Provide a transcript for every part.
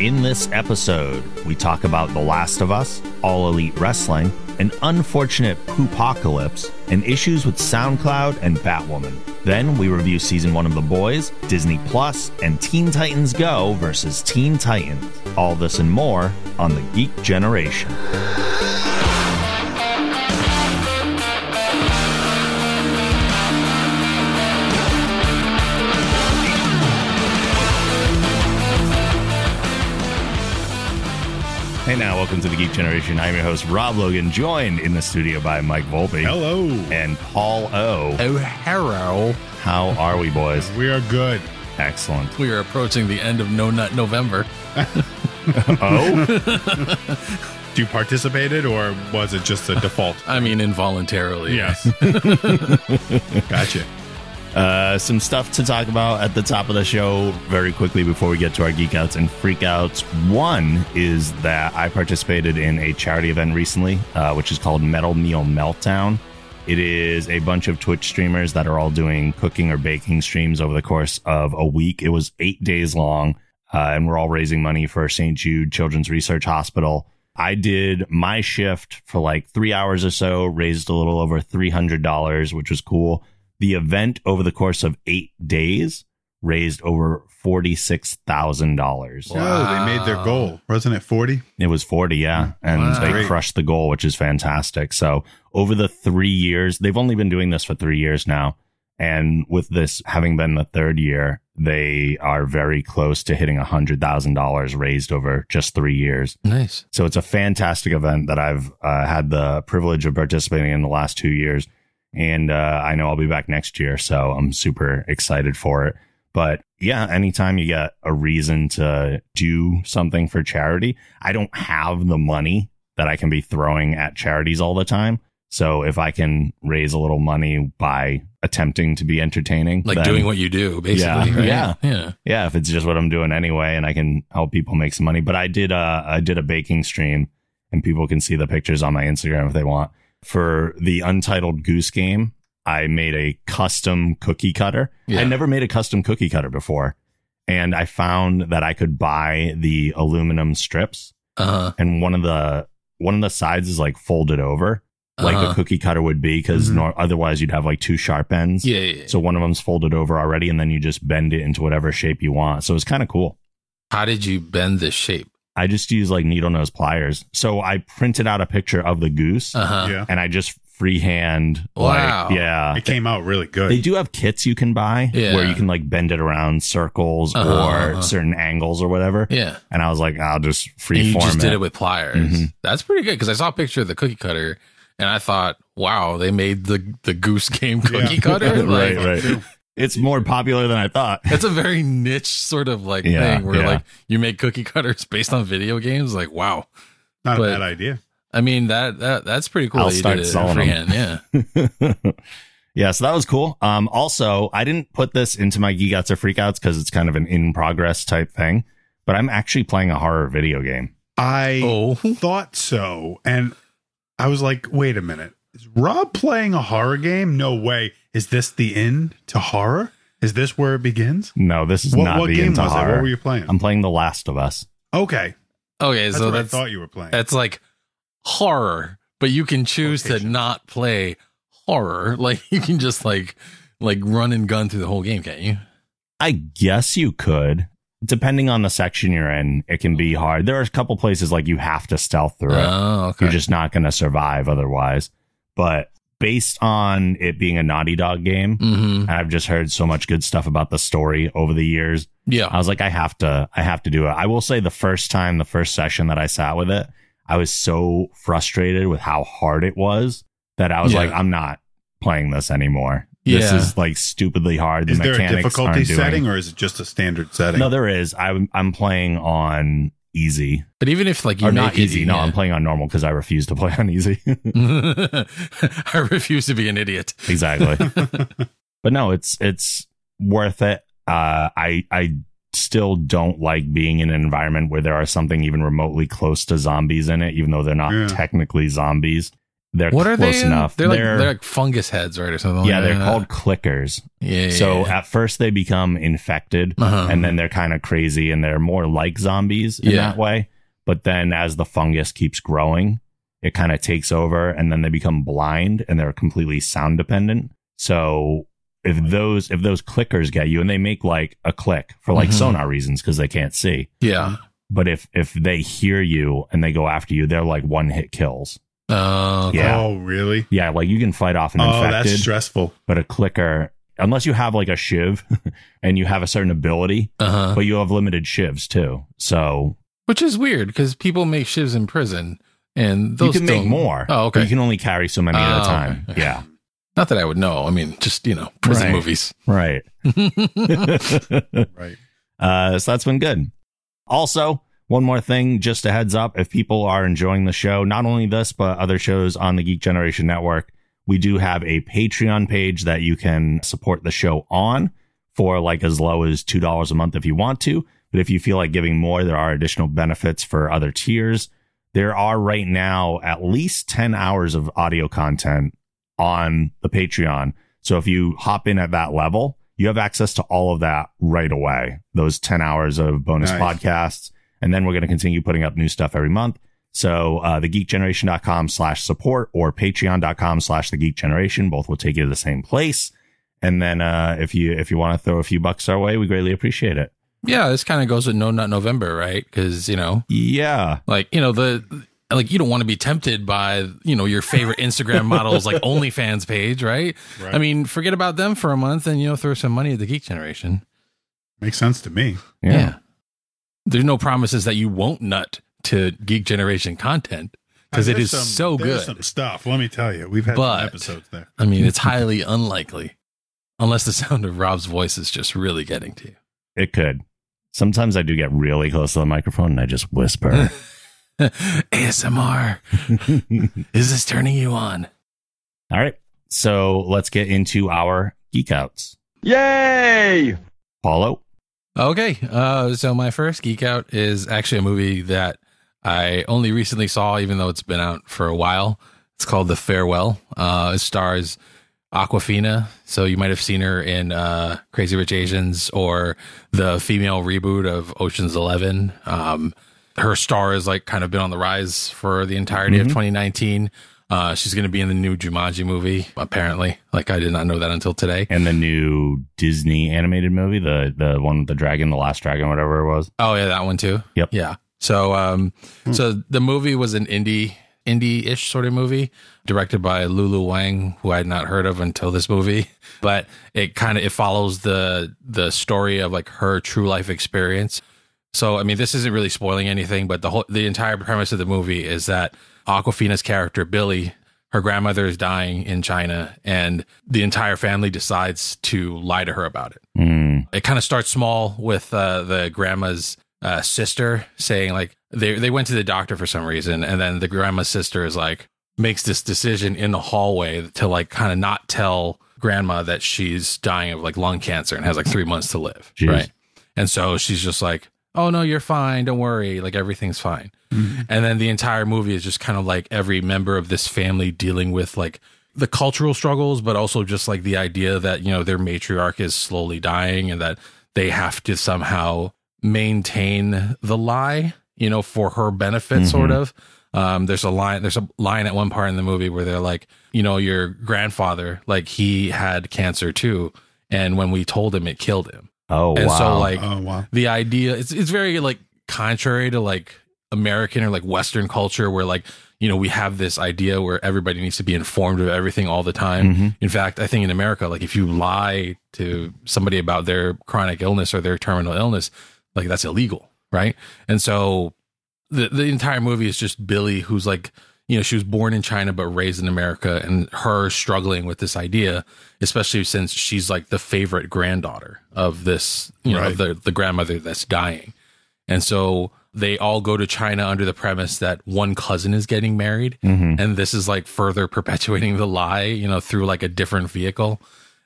In this episode, we talk about The Last of Us, All Elite Wrestling, an unfortunate poopocalypse, and issues with SoundCloud and Batwoman. Then we review season one of The Boys, Disney Plus, and Teen Titans Go versus Teen Titans. All this and more on the Geek Generation. Hey now, welcome to the Geek Generation. I'm your host, Rob Logan, joined in the studio by Mike Volpe Hello. and Paul O. Oh, hello. How are we, boys? We are good. Excellent. We are approaching the end of No Nut November. Oh, Do You participated or was it just a default? I mean, involuntarily. yes. gotcha. Uh, some stuff to talk about at the top of the show very quickly before we get to our geek outs and freak outs. One is that I participated in a charity event recently, uh, which is called Metal Meal Meltdown. It is a bunch of Twitch streamers that are all doing cooking or baking streams over the course of a week. It was eight days long, uh, and we're all raising money for St. Jude Children's Research Hospital. I did my shift for like three hours or so, raised a little over $300, which was cool. The event over the course of eight days raised over $46,000. Oh, they made their goal. Wasn't it 40? It was 40, yeah. And Wow. they Great. crushed the goal, which is fantastic. So, over the three years, they've only been doing this for three years now. And with this having been the third year, they are very close to hitting $100,000 raised over just three years. Nice. So, it's a fantastic event that I've uh, had the privilege of participating in the last two years. And uh, I know I'll be back next year. So, I'm super excited for it. But yeah, anytime you get a reason to do something for charity, I don't have the money that I can be throwing at charities all the time. So if I can raise a little money by attempting to be entertaining, Like then- doing what you do, basically. Yeah. right? Yeah. Yeah. yeah, if it's just what I'm doing anyway, and I can help people make some money. But I did uh I did a baking stream, and people can see the pictures on my Instagram if they want. For the Untitled Goose Game, I made a custom cookie cutter. Yeah. I never made a custom cookie cutter before, and I found that I could buy the aluminum strips, Uh huh. and one of the one of the sides is like folded over, like Uh-huh. a cookie cutter would be, because Mhm. nor- otherwise you'd have like two sharp ends. Yeah. yeah, yeah. So one of them's folded over already, and then you just bend it into whatever shape you want. So it's kind of cool. How did you bend this shape? I just use like needle nose pliers. So I printed out a picture of the goose, Uh huh. Yeah. and I just freehand. Wow. Like, yeah. It came out really good. They do have kits you can buy Yeah. where you can like bend it around circles Uh-huh, or uh-huh. certain angles or whatever. Yeah. And I was like, I'll just And freeform you just it. did it with pliers. Mhm. That's pretty good because I saw a picture of the cookie cutter and I thought, wow, they made the the goose game cookie Yeah. cutter. right, right. It's more popular than I thought. It's a very niche sort of like Yeah, thing where yeah. like you make cookie cutters based on video games. Like, wow. Not but- a bad idea. I mean that that that's pretty cool. I'll that you start did it selling 'em. Yeah. yeah, so that was cool. Um, also, I didn't put this into my geek outs or freakouts because it's kind of an in progress type thing, but I'm actually playing a horror video game. I Oh. thought so. And I was like, wait a minute. Is Rob playing a horror game? No way. Is this the end to horror? Is this where it begins? No, this is What, not what the game into was it? horror. What were you playing? I'm playing The Last of Us. okay. Okay, That's so what that's I thought you were playing. that's like horror, but you can choose to not play horror. Like you can just like like run and gun through the whole game, can't you? I guess you could. Depending on the section you're in, it can be hard. There are a couple places like you have to stealth through it. Oh, okay. You're just not going to survive otherwise. But based on it being a Naughty Dog game, hmm and I've just heard so much good stuff about the story over the years. Yeah. I was like, I have to, I have to do it. I will say the first time, the first session that I sat with it, I was so frustrated with how hard it was that I was Yeah. like, I'm not playing this anymore. This is like stupidly hard. The is there a difficulty aren't doing- setting or is it just a standard setting? No, there is. I'm I'm playing on easy But even if like you're make not it, easy. No, yeah. I'm playing on normal because I refuse to play on easy. I refuse to be an idiot. exactly. but no, it's it's worth it. Uh, I I still don't like being in an environment where there are something even remotely close to zombies in it, even though they're not Yeah. technically zombies. They're What are close they? enough. They're like they're, like fungus heads, right, or something. yeah, like they're called clickers. Yeah. So at first they become infected Uh-huh. and then they're kind of crazy and they're more like zombies in Yeah. that way. But then as the fungus keeps growing, it kind of takes over and then they become blind and they're completely sound dependent. So if those if those clickers get you and they make like a click for like Mhm. sonar reasons because they can't see. yeah. But if if they hear you and they go after you, they're like one hit kills. Uh, Yeah. Oh, really? Yeah, like you can fight off an Oh, infected. that's stressful. but a clicker unless you have like a shiv and you have a certain ability Uh huh. but you have limited shivs too so Which is weird because people make shivs in prison, and those you can make don't- more Oh, but okay. you can only carry so many at Oh, a time okay. yeah Not that I would know. I mean, just you know, prison Right. movies. right Right. uh so that's been good also one more thing just a heads up if people are enjoying the show not only this but other shows on the geek generation network we do have a patreon page that you can support the show on for like as low as $2 a month if you want to. But if you feel like giving more there are additional benefits for other tiers. There are right now at least 10 hours of audio content on the patreon. So if you hop in at that level you have access to all of that right away those 10 hours of bonus Nice. podcasts and then we're going to continue putting up new stuff every month so uh, thegeekgeneration.com slash support or patreon.com slash the geek generation both will take you to the same place and then uh, if you if you want to throw a few bucks our way we greatly appreciate it Yeah, this kind of goes with No Nut November, right? Because you know, yeah like you know the like you don't want to be tempted by you know your favorite Instagram models like OnlyFans page, right? Right. I mean, forget about them for a month and you know throw some money at the Geek Generation. Makes sense to me. yeah, There's no promises that you won't nut to Geek Generation content because it is some- so good. Some stuff. Let me tell you, we've had But- some episodes there. I mean, it's highly unlikely unless the sound of Rob's voice is just really getting to you. it could sometimes i do get really close to the microphone and i just whisper ASMR. Is this turning you on? all right so let's get into our geek outs Yay! paulo Okay. Uh, so my first geek out is actually a movie that I only recently saw, even though it's been out for a while. It's called The Farewell. Uh, it stars Awkwafina. So you might have seen her in uh, Crazy Rich Asians or the female reboot of Ocean's Eleven. Um, her star has like kind of been on the rise for the entirety of 2019. Uh, she's going to be in the new Jumanji movie, apparently. Like I did not know that until today. and the new disney animated movie the the one with the dragon the last dragon whatever it was Oh yeah, that one too. Yep. Yeah. So um so the movie was an indie indie-ish sort of movie directed by Lulu Wang, who I had not heard of until this movie. But it kind of it follows the the story of like her true life experience. So I mean this isn't really spoiling anything, but the whole the entire premise of the movie is that Awkwafina's character Billy her grandmother is dying in China and the entire family decides to lie to her about it Mm, it kind of starts small with uh, the grandma's uh, sister saying like they they went to the doctor for some reason, and then the grandma's sister is like makes this decision in the hallway to like kind of not tell grandma that she's dying of like lung cancer and has like three months to live, Jeez. right? And so she's just like, "Oh no, you're fine. Don't worry. Like everything's fine." And then the entire movie is just kind of like every member of this family dealing with like the cultural struggles, but also just like the idea that, you know, their matriarch is slowly dying and that they have to somehow maintain the lie, you know, for her benefit, sort of. Um, there's a line, there's a line at one part in the movie where they're like, you know, your grandfather, like he had cancer too. And when we told him, it killed him. Oh And wow so like, Oh wow. the idea it's it's very like contrary to like American or like Western culture where like you know we have this idea where everybody needs to be informed of everything all the time. Mhm. In fact, I think in America, like if you lie to somebody about their chronic illness or their terminal illness, like that's illegal, right? And so the the entire movie is just Billy who's like you know she was born in China but raised in America and her struggling with this idea especially since she's like the favorite granddaughter of this you know of Right. the the grandmother that's dying and so they all go to China under the premise that one cousin is getting married Mhm. and this is like further perpetuating the lie you know through like a different vehicle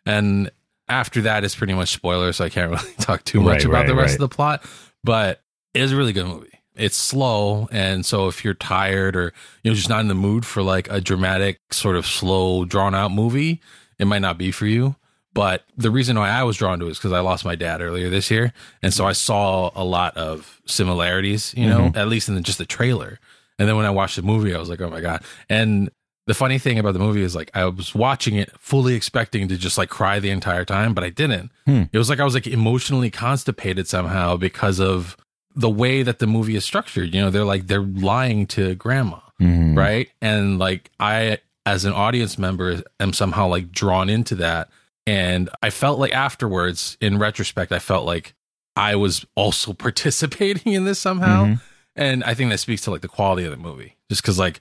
and after that is pretty much spoiler so I can't really talk too much Right, about the rest right. of the plot but it's a really good movie it's slow. And so if you're tired or you know just not in the mood for like a dramatic sort of slow drawn out movie it might not be for you. But the reason why i was drawn to it is because i lost my dad earlier this year. And so i saw a lot of similarities you know mm-hmm. at least in the, just the trailer. And then when i watched the movie i was like oh my god. And the funny thing about the movie is like I was watching it fully expecting to just like cry the entire time, but I didn't. Hmm. It was like I was like emotionally constipated somehow because of the way that the movie is structured. You know, they're like they're lying to grandma, mm-hmm. right? And like I as an audience member am somehow like drawn into that and I felt like afterwards in retrospect I felt like I was also participating in this somehow. Mm-hmm. And I think that speaks to like the quality of the movie. Just cuz like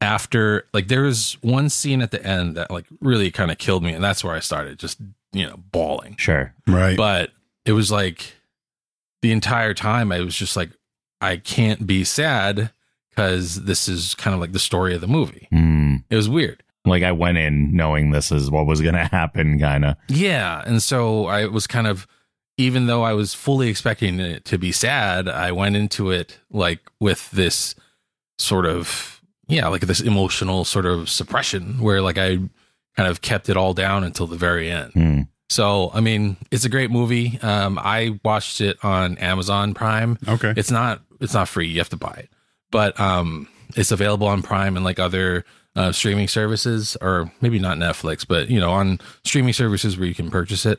after like there was one scene at the end that like really kind of killed me and that's where I started just, you know, bawling. Sure. Right. But it was like the entire time I was just like I can't be sad cuz this is kind of like the story of the movie. Hmm. It was weird. Like I went in knowing this is what was going to happen, kind of. Yeah, and so I was kind of even though I was fully expecting it to be sad, I went into it like with this sort of yeah, like this emotional sort of suppression where like I kind of kept it all down until the very end. Hmm. So, I mean, it's a great movie. Um I watched it on Amazon Prime. okay. It's not it's not free, you have to buy it. But um it's available on Prime and like other uh, streaming services or maybe not Netflix, but you know, on streaming services where you can purchase it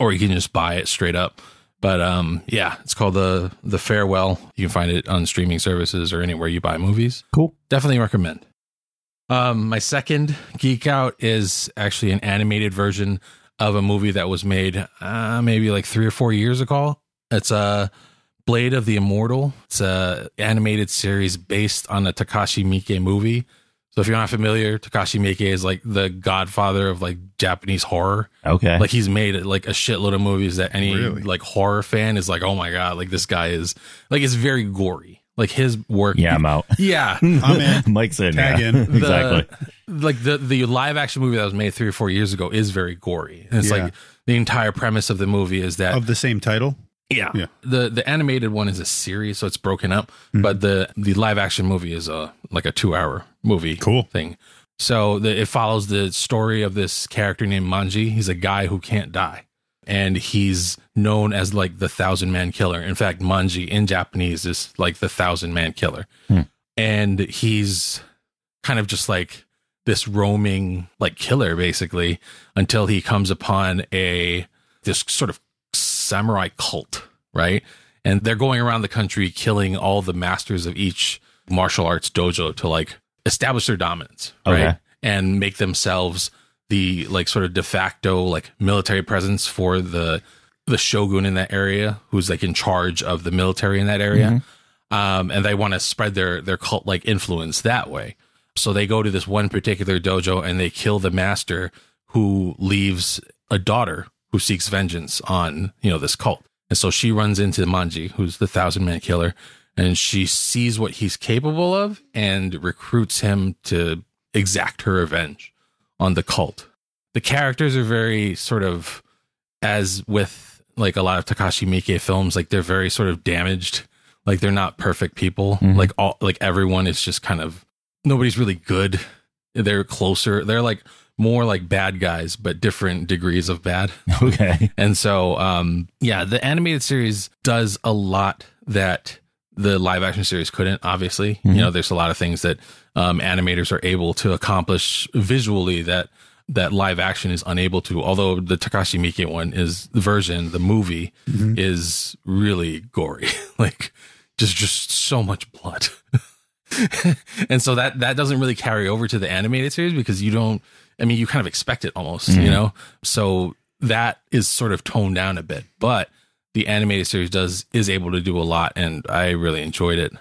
or you can just buy it straight up. But um yeah, it's called the the Farewell. You can find it on streaming services or anywhere you buy movies. Cool. Definitely recommend. Um my second geek out is actually an animated version of a movie that was made uh, maybe like 3 or 4 years ago. It's a Blade of the Immortal. It's a animated series based on a Takashi Miike movie. So if you're not familiar, Takashi Miike is like the godfather of like Japanese horror. Okay. Like he's made like a shitload of movies that any Really? like horror fan is like, oh my god, like this guy is like it's very gory. Like his work, yeah, I'm out. yeah. I'm in. Mike's in. Tag yeah. in. exactly. The, like the the live action movie that was made three or four years ago is very gory. And it's Yeah. like the entire premise of the movie is that Of the same title. yeah. Yeah. The the animated one is a series, so it's broken up. Mm-hmm. But the the live action movie is a like a two hour movie Cool. thing. So the, it follows the story of this character named Manji. He's a guy who can't die. And he's known as like the thousand man killer. In fact, Manji in Japanese is like the thousand man killer. Hmm. And he's kind of just like this roaming like killer basically until he comes upon a this sort of samurai cult, right? And they're going around the country killing all the masters of each martial arts dojo to like establish their dominance, right? Okay. And make themselves the like sort of de facto like military presence for the the shogun in that area who's like in charge of the military in that area. Um, and they want to spread their their cult like influence that way. So they go to this one particular dojo and they kill the master who leaves a daughter who seeks vengeance on, you know, this cult. And so she runs into Manji, who's the thousand man killer, and she sees what he's capable of and recruits him to exact her revenge on the cult. The characters are very sort of as with like a lot of Takashi Miike films, like they're very sort of damaged. Like they're not perfect people. Like all like everyone is just kind of nobody's really good. They're closer. They're like more like bad guys, but different degrees of bad. Okay. And so, um, yeah, the animated series does a lot that the live action series couldn't. Obviously, you know, there's a lot of things that um, animators are able to accomplish visually that that live action is unable to. Although the Takashi Miike one is the version, the movie mm-hmm. is really gory, like just just so much blood. and so that that doesn't really carry over to the animated series because you don't i mean you kind of expect it almost you mm-hmm. know? So that is sort of toned down a bit but the animated series does is able to do a lot and i really enjoyed it.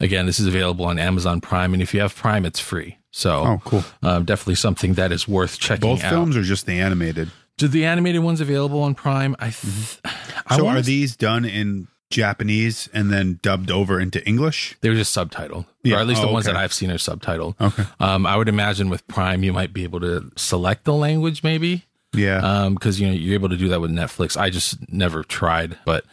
Again this is available on amazon prime and if you have prime it's free so Oh, cool. um, definitely something that is worth checking out. Both out films are just the animated? Did the animated ones available on prime i, th- I So are these done in Japanese and then dubbed over into English? they were just subtitled Yeah. or at least the Oh, ones okay. that i've seen are subtitled Okay. Um, I would imagine with Prime, you might be able to select the language, maybe, Yeah. um, because you know you're able to do that with Netflix. I just never tried, but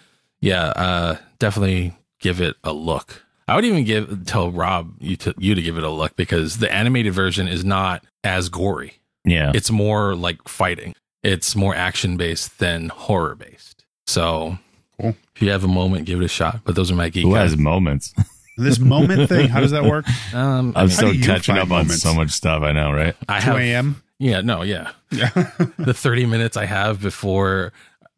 yeah, uh, definitely give it a look. I would even give tell Rob you to you to give it a look because the animated version is not as gory. Yeah. It's more like fighting. It's more action based than horror based. So Cool. if you have a moment, give it a shot. But those are my geek Who guys. has moments? This moment thing, how does that work? Um, I, I'm mean, still do you catching find up on so much stuff. I know, right? I 2 have a.m. yeah no yeah Yeah. the 30 minutes I have before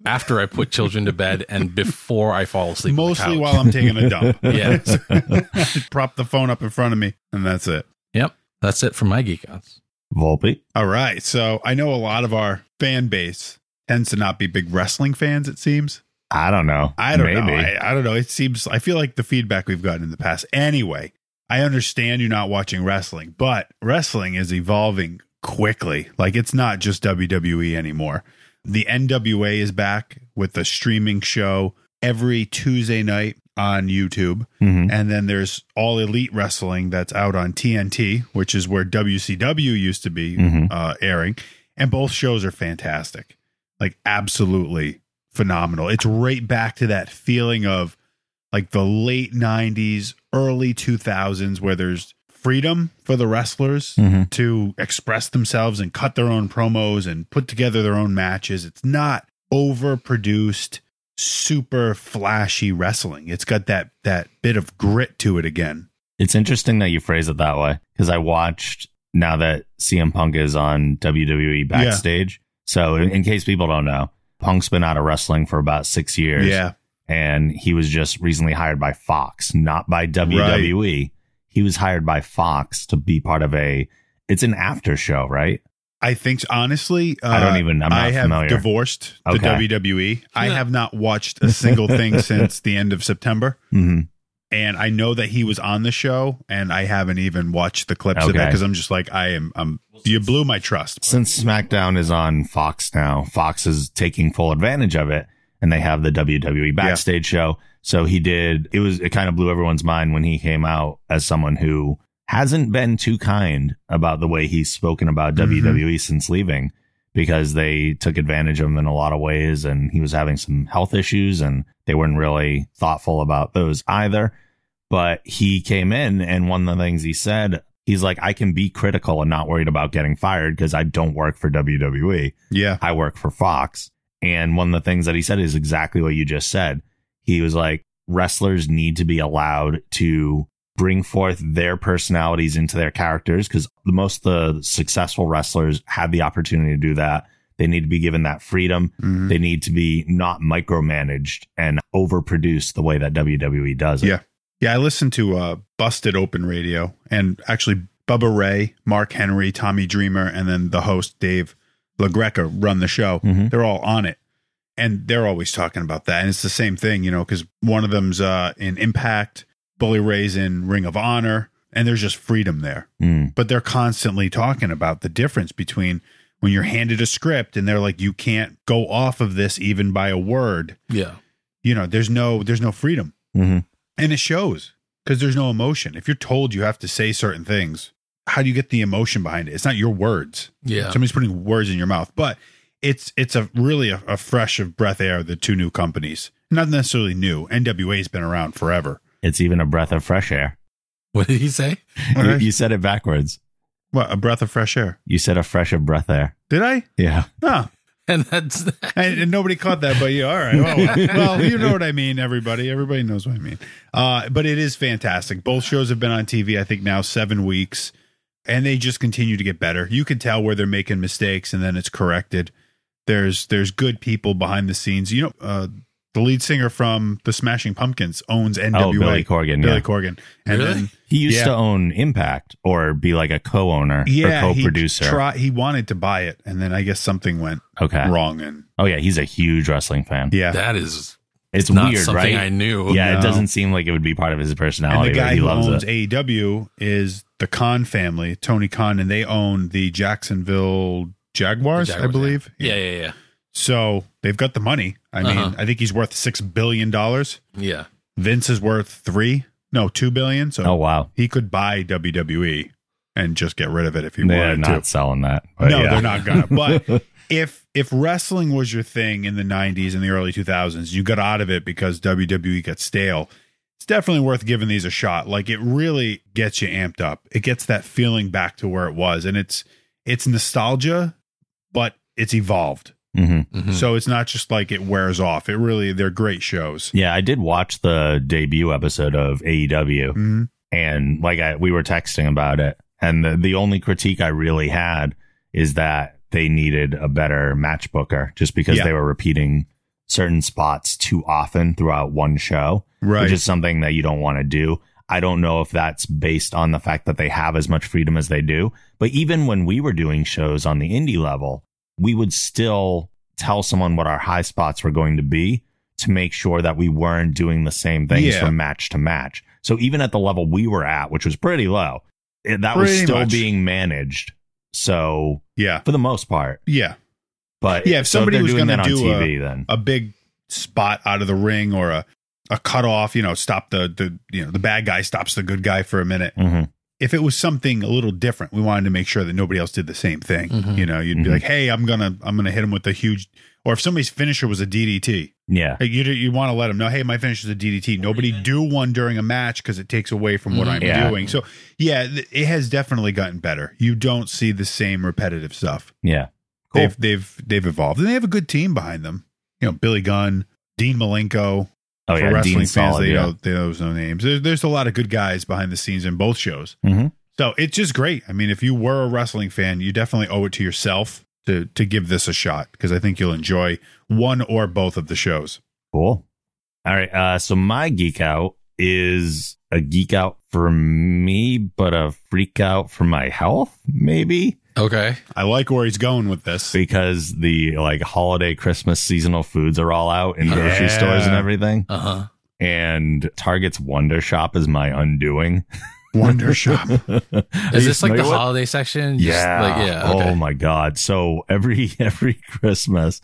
after I put children to bed and before I fall asleep. on the Mostly couch. while I'm taking a dump. Yeah. Prop the phone up in front of me, and that's it. Yep. That's it for my geek outs. Volpe. All right. So I know a lot of our fan base tends to not be big wrestling fans, it seems. I don't know. I don't Maybe. know. I, I don't know. It seems, I feel like the feedback we've gotten in the past. Anyway, I understand you're not watching wrestling, but wrestling is evolving quickly. Like it's not just WWE anymore. The NWA is back with a streaming show every Tuesday night on YouTube. Mhm. And then there's All Elite Wrestling that's out on TNT, which is where WCW used to be Mhm. uh, airing. And both shows are fantastic. Like, absolutely phenomenal. It's right back to that feeling of like the late 90s, early 2000s, where there's freedom for the wrestlers Mhm. to express themselves and cut their own promos and put together their own matches. It's not overproduced, super flashy wrestling. It's got that that bit of grit to it again. It's interesting that you phrase it that way because I watched now that CM Punk is on WWE backstage. So, in, in case people don't know, Punk's been out of wrestling for about six years. Yeah. And he was just recently hired by Fox, not by WWE. He was hired by Fox to be part of a, it's an after show, right? I think honestly, uh, I don't even- I'm not I have familiar. divorced the Okay. WWE. I have not watched a single thing since the end of September. hmm and I know that he was on the show, and I haven't even watched the clips of it because I'm just like, I am, I'm, you blew my trust. Since SmackDown is on Fox now, Fox is taking full advantage of it and they have the WWE backstage show. So he did, it was, it kind of blew everyone's mind when he came out as someone who hasn't been too kind about the way he's spoken about Mhm. WWE since leaving because they took advantage of him in a lot of ways and he was having some health issues and they weren't really thoughtful about those either. But he came in and one of the things he said, he's like, I can be critical and not worried about getting fired because I don't work for WWE. Yeah, I work for Fox. And one of the things that he said is exactly what you just said. He was like, wrestlers need to be allowed to bring forth their personalities into their characters because the most of the successful wrestlers had the opportunity to do that. They need to be given that freedom. Mhm. They need to be not micromanaged and overproduced the way that WWE does it. Yeah. yeah. I listened to uh, Busted Open Radio, and actually Bubba Ray, Mark Henry, Tommy Dreamer, and then the host Dave LaGreca run the show. Mhm. They're all on it. And they're always talking about that. And it's the same thing, you know, because one of them's uh, in Impact, Bully Ray's in Ring of Honor, and there's just freedom there. Mm. but they're constantly talking about the difference between when you're handed a script and they're like you can't go off of this even by a word Yeah. you know there's no there's no freedom Mhm. and it shows because there's no emotion if you're told you have to say certain things how do you get the emotion behind it it's not your words Yeah. somebody's putting words in your mouth but it's it's a really a, a fresh of breath air the two new companies not necessarily new nwa's been around forever It's even a breath of fresh air. What did he say? You, you said it backwards. what a breath of fresh air You said a fresh of breath air. did i Yeah. oh And that's and, and nobody caught that, but yeah, all right. Well, well, you know what I mean, everybody. Everybody knows what I mean. Uh, but it is fantastic. Both shows have been on TV, I think now seven weeks, and they just continue to get better. You can tell where they're making mistakes, and then it's corrected. There's there's good people behind the scenes. You know, uh, the lead singer from the Smashing Pumpkins owns NWA. Oh, Billy Corgan. Billy yeah. Corgan, and Really? then He used Yeah. to own Impact or be like a co-owner yeah, or co-producer. try, he wanted to buy it, and then I guess something went okay. wrong, and Oh yeah, he's a huge wrestling fan. yeah, that is It's not weird, something right? I knew. yeah, No. it doesn't seem like it would be part of his And personality. the guy he who loves owns it. AEW is the Khan family, Tony Khan, and they own the Jacksonville Jaguars, I believe. Yeah, yeah, yeah. So they've got the money. I mean, Uh-huh. I think he's worth six billion dollars. Yeah. Vince is worth three, no, two billion. So Oh wow, he could buy WWE and just get rid of it if he they're wanted not to. selling that. No, yeah. they're not gonna. But if if wrestling was your thing in the '90s and the early 2000s, you got out of it because WWE got stale. It's definitely worth giving these a shot. Like it really gets you amped up. It gets that feeling back to where it was, and it's it's nostalgia, but it's evolved. hmm Mhm. So it's not just like it wears off. It really they're great shows. Yeah, I did watch the debut episode of AEW, Mhm. and like I, we were texting about it, and the the only critique I really had is that they needed a better match booker, just because Yeah. they were repeating certain spots too often throughout one show, Right. which is something that you don't want to do. I don't know if that's based on the fact that they have as much freedom as they do, but even when we were doing shows on the indie level, we would still tell someone what our high spots were going to be to make sure that we weren't doing the same things Yeah. from match to match. So even at the level we were at, which was pretty low, it, that was still much. being managed. So yeah. for the most part, Yeah. but Yeah, if so somebody they're was that on do TV, then A big spot out of the ring or a a cut off, you know, stop the the you know, the bad guy stops the good guy for a minute. Mhm. If it was something a little different, we wanted to make sure that nobody else did the same thing. Mhm. You know, you'd be Mhm. like, "Hey, I'm gonna I'm gonna hit him with a huge," or if somebody's finisher was a DDT, yeah, Like you you want to let them know, hey, my finish is a DDT. Nobody do one during a match because it takes away from what Mhm. I'm Yeah. doing. So yeah, it has definitely gotten better. You don't see the same repetitive stuff. yeah, cool. They've they've they've evolved, and they have a good team behind them. You know, Billy Gunn, Dean Malenko. Oh For yeah, wrestling Dean's fans, solid. they yeah. know they know those no names. There's there's a lot of good guys behind the scenes in both shows. Mhm. So it's just great. I mean, if you were a wrestling fan, you definitely owe it to yourself to to give this a shot because I think you'll enjoy one or both of the shows. Cool. All right. Uh, so my geek out is a geek out for me, but a freak out for my health, maybe okay. I like where he's going with this. because the like holiday Christmas seasonal foods are all out in grocery Yeah. stores and everything. Uh huh. And Target's Wonder Shop is my undoing. Wonder Shop. Is this like the with- holiday section? Just Yeah. Like, yeah. Okay. Oh my god. So every every Christmas,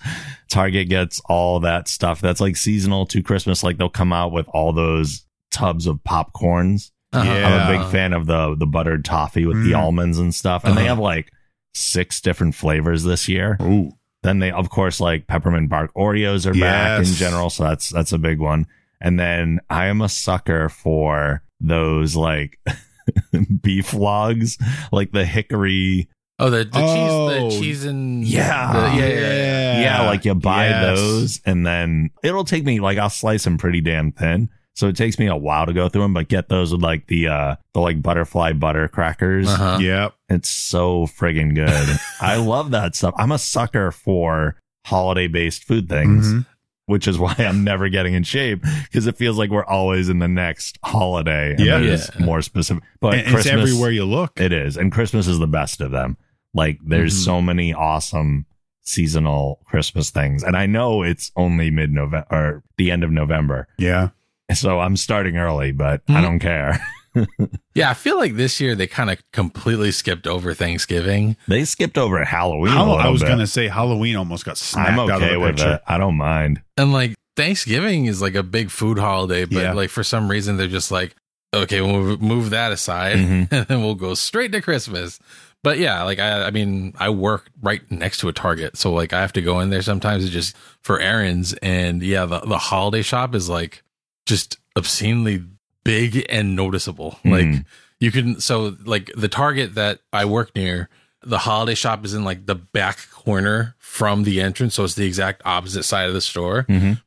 Target gets all that stuff that's like seasonal to Christmas. Like they'll come out with all those tubs of popcorns. Uh-huh. Yeah. I'm a big fan of the the buttered toffee with the Mm. almonds and stuff. And they Uh-huh. have like six different flavors this year. Ooh. Then they of course like peppermint bark Oreos are back in general, so that's that's a big one. And then I am a sucker for those like beef logs, like the hickory Oh, the, the Oh. cheese, the oh, cheese and Yeah. the- yeah, yeah, yeah. yeah, like you buy Yes. those and then it'll take me like I'll slice them pretty damn thin. So it takes me a while to go through them, but get those with like the uh the like butterfly butter crackers. Uh-huh. Yep. It's so friggin' good. I love that stuff. I'm a sucker for holiday based food things, Mhm. which is why I'm never getting in shape because it feels like we're always in the next holiday. And Yeah. there's Yeah. more specific, but And Christmas, it's everywhere you look. it is. And Christmas is the best of them. Like there's Mhm. so many awesome seasonal Christmas things. And I know it's only mid November or the end of November. yeah. So I'm starting early, but I Mhm. don't care. Yeah, I feel like this year they kind of completely skipped over Thanksgiving. They skipped over Halloween. a Hall- little I was bit. going to say Halloween almost got smacked I'm out of the with picture. it. I don't mind. And like Thanksgiving is like a big food holiday, but Yeah. like for some reason they're just like, okay, we'll move that aside Mhm. and then we'll go straight to Christmas. But yeah, like I, I mean, I work right next to a Target, so like I have to go in there sometimes just for errands. And yeah, the the holiday shop is like just obscenely big and noticeable. Mhm. Like you can, so like the Target that I work near, the holiday shop is in like the back corner from the entrance, so it's the exact opposite side of the store. Mhm.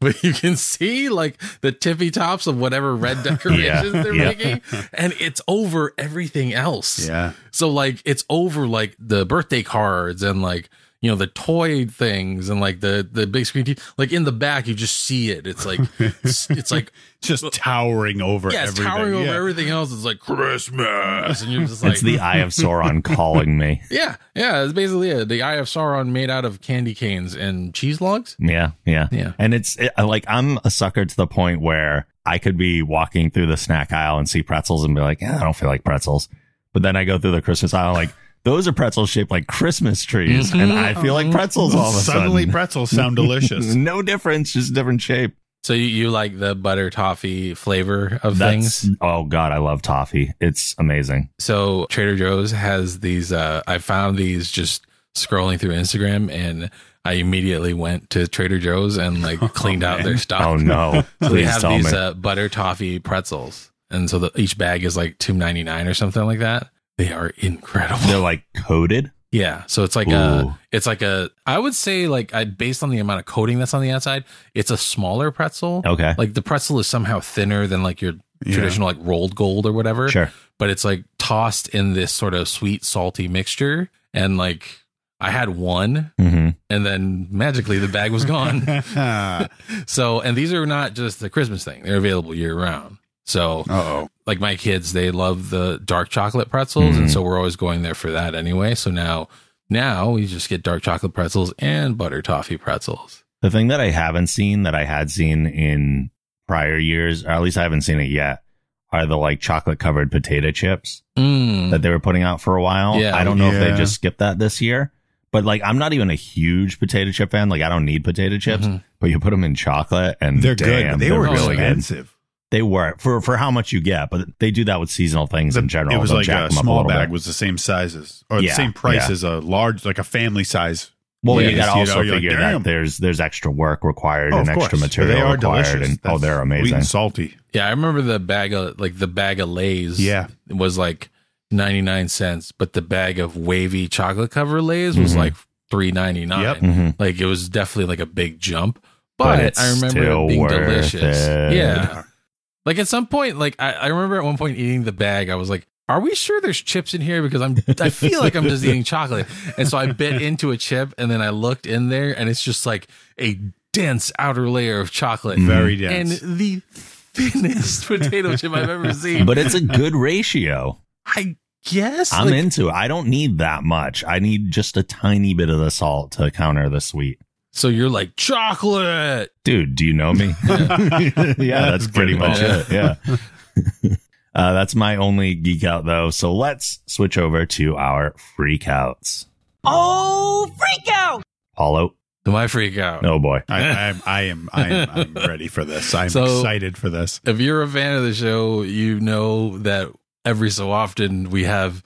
But you can see like the tippy tops of whatever red decorations they're yeah. making, and it's over everything else. Yeah. So like it's over like the birthday cards and like you know the toy things and like the the big screen TV. Like in the back, you just see it. It's like it's, it's like Just towering over yeah, it's everything. towering over everything else. It's like Christmas, and you're just like It's the Eye of Sauron calling me. yeah, yeah. It's basically it. The Eye of Sauron made out of candy canes and cheese logs. Yeah, yeah, Yeah. And it's it, like I'm a sucker to the point where I could be walking through the snack aisle and see pretzels and be like, eh, I don't feel like pretzels. But then I go through the Christmas aisle like those are pretzels shaped like Christmas trees, Mhm. and I feel like pretzels all of a Suddenly, sudden. pretzels sound delicious. no difference, just different shape. So you, you like the butter toffee flavor of That's things? oh god, I love toffee. It's amazing. So Trader Joe's has these. Uh, I found these just scrolling through Instagram, and I immediately went to Trader Joe's and like cleaned out their stock. Oh no! So they have tell these uh, butter toffee pretzels, and so the, each bag is like two ninety nine or something like that. They are incredible. They're like coated. Yeah, so it's like Ooh. a, it's like a, I would say like I based on the amount of coating that's on the outside, it's a smaller pretzel. Okay. Like the pretzel is somehow thinner than like your Yeah. traditional like Rold Gold or whatever. Sure. But it's like tossed in this sort of sweet salty mixture, and like I had one, hmm and then magically the bag was gone. so, and these are not just the Christmas thing; they're available year round. So, oh. Like my kids, they love the dark chocolate pretzels, and Mhm. so we're always going there for that anyway. So now, now we just get dark chocolate pretzels and butter toffee pretzels. The thing that I haven't seen that I had seen in prior years, or at least I haven't seen it yet, are the like chocolate covered potato chips Mm. that they were putting out for a while. Yeah. I don't know if they just skipped that this year. But like, I'm not even a huge potato chip fan. Like, I don't need potato chips. Mhm. But you put them in chocolate, and They're damn, good. They they're were really good. Expensive. They were for for how much you get, but they do that with seasonal things in general. It was They'll like a small little bag bit. was the same sizes or Yeah, the same price yeah. as a large, like a family size. Well, Yeah, you got to you also you're like, figure damn. that there's there's extra work required Oh, and extra course. material they are required, delicious. and oh, they're Sweet amazing. and salty. Yeah, I remember the bag of like the bag of Lay's. Yeah. was like ninety nine cents, but the bag of wavy chocolate cover Lay's was Mhm. like three ninety nine. Yep. Mhm. Like it was definitely like a big jump, But but, I remember it being delicious. it. Yeah, like at some point, like I, I remember at one point eating the bag, I was like. Are we sure there's chips in here? Because I'm, I feel like I'm just eating chocolate. And so I bit into a chip and then I looked in there and it's just like a dense outer layer of chocolate. Mm-hmm. Very dense. And the thinnest potato chip I've ever seen. But it's a good ratio. I guess I'm like, into it. I don't need that much. I need just a tiny bit of the salt to counter the sweet. So you're like chocolate. Dude, do you know me? yeah, that's pretty much it. Yeah. Uh, that's my only geek out though. So let's switch over to our freak outs. Oh, freak out! Paulo. Do I freak out? Oh boy. I, I, am, I am I am I'm ready for this. I'm So- excited for this. If you're a fan of the show, you know that every so often we have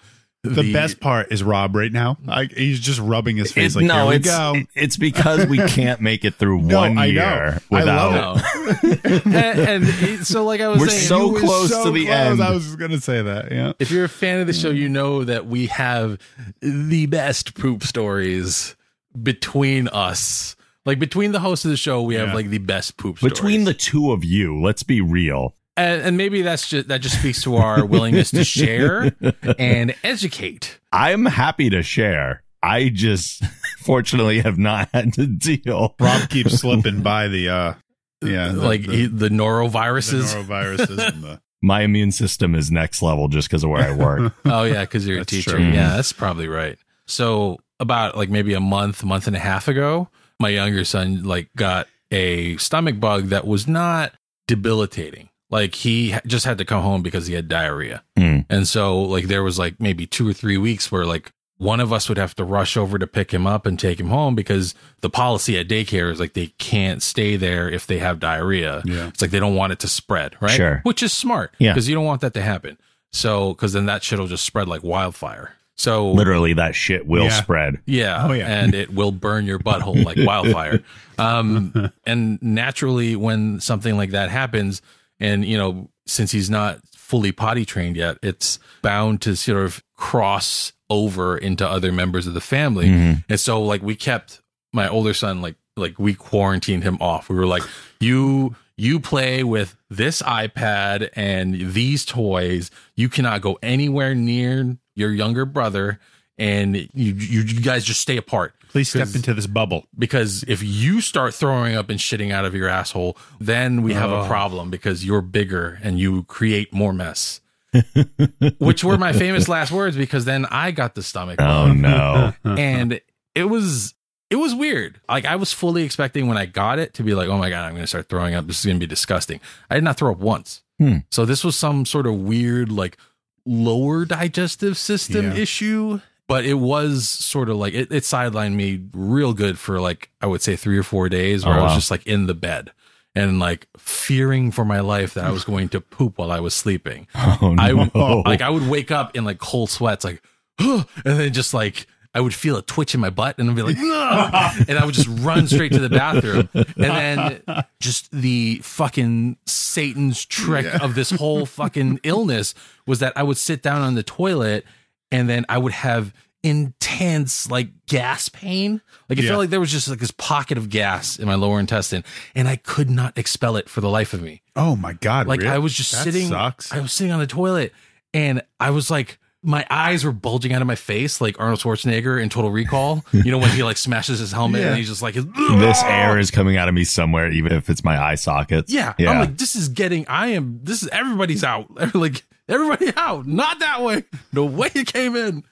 The, best part is Rob right now. I, he's just rubbing his face It- like, no, here we it's go. it's because we can't make it through No, one I know. year I love without. it. And, and it- so, like I was We're saying, so You were close so to the close. end. I was just gonna say that. Yeah. if you're a fan of the show, you know that we have the best poop stories between us. Like between the hosts of the show, we have Yeah. like the best poop Between the two of you, let's be real. And, and maybe that's just that just speaks to our willingness to share and educate. I'm happy to share. I just fortunately have not had to deal. Rob keeps slipping by the uh yeah the, like the, he- the the noroviruses. noroviruses and the My immune system is next level just because of where I work. Oh yeah, because you're a teacher. true. Yeah, that's probably right. So about like maybe a month, month and a half ago, my younger son like got a stomach bug that was not debilitating. Like he just had to come home because he had diarrhea. Hmm. And so like there was like maybe two or three weeks where like one of us would have to rush over to pick him up and take him home because the policy at daycare is like they can't stay there if they have diarrhea. Yeah. It's like they don't want it to spread, right? Sure. Which is smart. Yeah. Because you don't want that to happen. So, because then that shit will just spread like wildfire. So, Literally, that shit will Yeah. spread. yeah, Oh, yeah. and it will burn your butthole like wildfire. Um, and naturally, when something like that happens, and you know, since he's not fully potty trained yet, it's bound to sort of cross over into other members of the family. Mhm. And so, like, we kept my older son like like we quarantined him off. We were like, you you play with this iPad and these toys. You cannot go anywhere near your younger brother, and you you, you guys just stay apart. Please step into this bubble. Because if you start throwing up and shitting out of your asshole, then we have a Oh. problem because you're bigger and you create more mess. Which were my famous last words because then I got the stomach Oh bug no. and it was it was weird. Like I was fully expecting when I got it to be like, oh my god, I'm going to start throwing up. This is going to be disgusting. I did not throw up once. Hmm. So this was some sort of weird like lower digestive system Yeah. issue. But it was sort of like it, it sidelined me real good for like I would say three or four days where Oh, I was wow. just like in the bed and like fearing for my life that I was going to poop while I was sleeping. Oh no. I like I would wake up in like cold sweats, like, and then just like I would feel a twitch in my butt and I'd be like, "Ugh," and I would just run straight to the bathroom. And then just the fucking Satan's trick of this whole fucking illness was that I would sit down on the toilet and then I would have intense like gas pain. Like it Yeah. felt like there was just like this pocket of gas in my lower intestine and I could not expel it for the life of me. Oh my god! Like really? I was just That sitting Sucks. I was sitting on the toilet and I was like my eyes were bulging out of my face like Arnold Schwarzenegger in Total Recall. You know when he like smashes his helmet Yeah. and he's just like This air is coming out of me somewhere, even if it's my eye sockets. Yeah. yeah. I'm like, this is getting, I am, this is, everybody's out. like, everybody out. Not that way. The way it came in.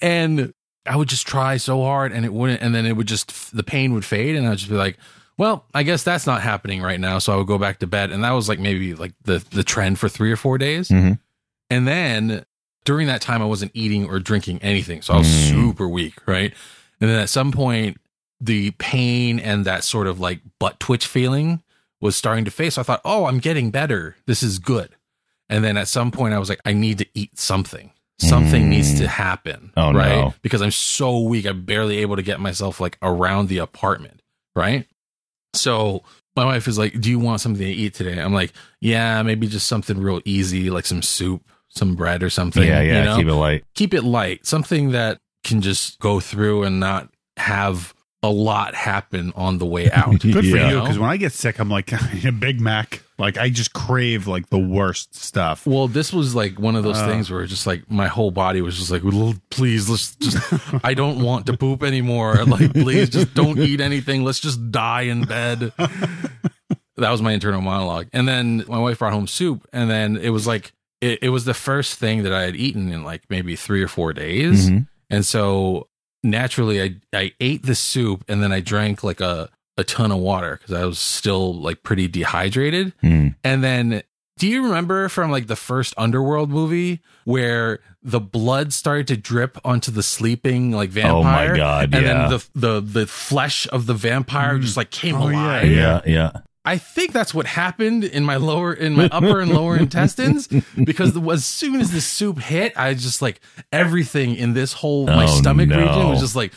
And I would just try so hard and it wouldn't, and then it would just, the pain would fade. And I'd just be like, well, I guess that's not happening right now. So I would go back to bed. And that was like maybe like the, the trend for three or four days. Mhm. And then during that time, I wasn't eating or drinking anything. So I was Mm. super weak. Right. And then at some point, the pain and that sort of like butt twitch feeling was starting to face. So I thought, oh, I'm getting better. This is good. And then at some point, I was like, I need to eat something. Something Mm. needs to happen. Oh, right? no. Because I'm so weak. I'm barely able to get myself like around the apartment. Right. So my wife is like, Do you want something to eat today? I'm like, Yeah, maybe just something real easy, like some soup, some bread or something. yeah, yeah. you know? Keep it light. keep it light, something that can just go through and not have a lot happen on the way out. Good for you, because when I get sick, I'm like a Big Mac. Like I just crave like the worst stuff. Well, this was like one of those Uh. things where just like my whole body was just like, please, let's just, I don't want to poop anymore. Like, please just don't eat anything. Let's just die in bed. That was my internal monologue. And then my wife brought home soup, and then it was like, it, it was the first thing that I had eaten in like maybe three or four days. Mhm. And so naturally I, I ate the soup and then I drank like a, a ton of water because I was still like pretty dehydrated. Mm. And then do you remember from like the first Underworld movie where the blood started to drip onto the sleeping like vampire? Oh my? God, And yeah. then the the the flesh of the vampire just like came Oh, alive. Yeah, yeah. I think that's what happened in my lower, in my upper and lower intestines, because the, as soon as the soup hit, I just like everything in this whole my Oh, stomach no. region was just like,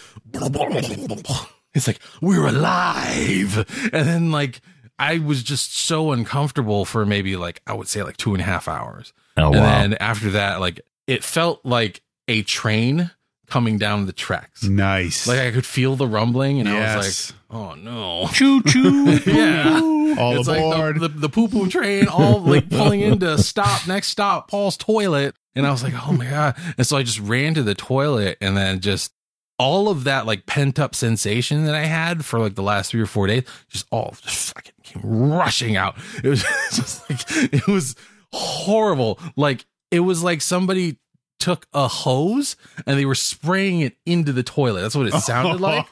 it's like we're alive, and then like I was just so uncomfortable for maybe like I would say like two and a half hours, Oh and wow. then after that, like it felt like a train coming down the tracks. Nice. Like I could feel the rumbling, and I was like, "Oh no!" choo choo. yeah, All it's aboard. like the, the, the poo poo train all like pulling into stop next stop Paul's toilet and I was like oh my god and so I just ran to the toilet and then just all of that like pent up sensation that I had for like the last three or four days just all just fucking came rushing out it was just like it was horrible like it was like somebody took a hose and they were spraying it into the toilet that's what it sounded like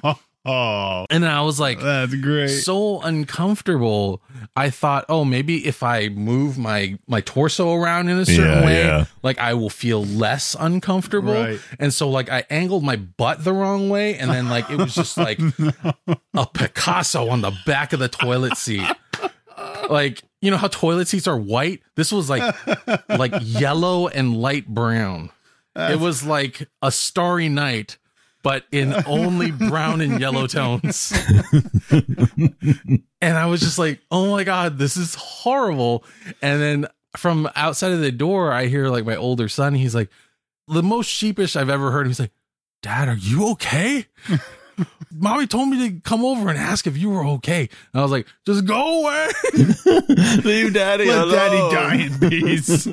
oh, and I was like that's great. so uncomfortable. I thought, oh, maybe if I move my my torso around in a certain Yeah, way, yeah. like I will feel less uncomfortable. Right. And so like I angled my butt the wrong way, and then like it was just like a Picasso on the back of the toilet seat. Like you know how toilet seats are white? This was like like yellow and light brown. It was like a starry night, but in only brown and yellow tones. and I was just like, oh my God, this is horrible. And then from outside of the door, I hear like my older son, he's like, the most sheepish I've ever heard. He's like, Dad, are you okay? Mommy told me to come over and ask if you were okay. And I was like, just go away. Leave daddy Let alone. daddy die in peace.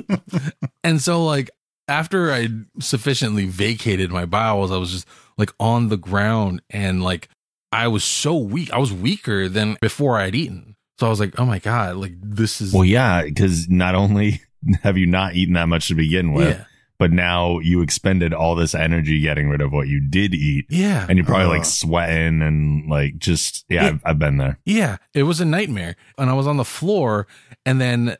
And so like after I sufficiently vacated my bowels, I was just like on the ground and like I was so weak. I was weaker than before I'd eaten. So I was like, oh my God, like this is Well, yeah, because not only have you not eaten that much to begin with, yeah. but now you expended all this energy getting rid of what you did eat. Yeah. And you're probably Uh. like sweating and like just, yeah, Yeah. I've, I've been there. Yeah, it was a nightmare. And I was on the floor and then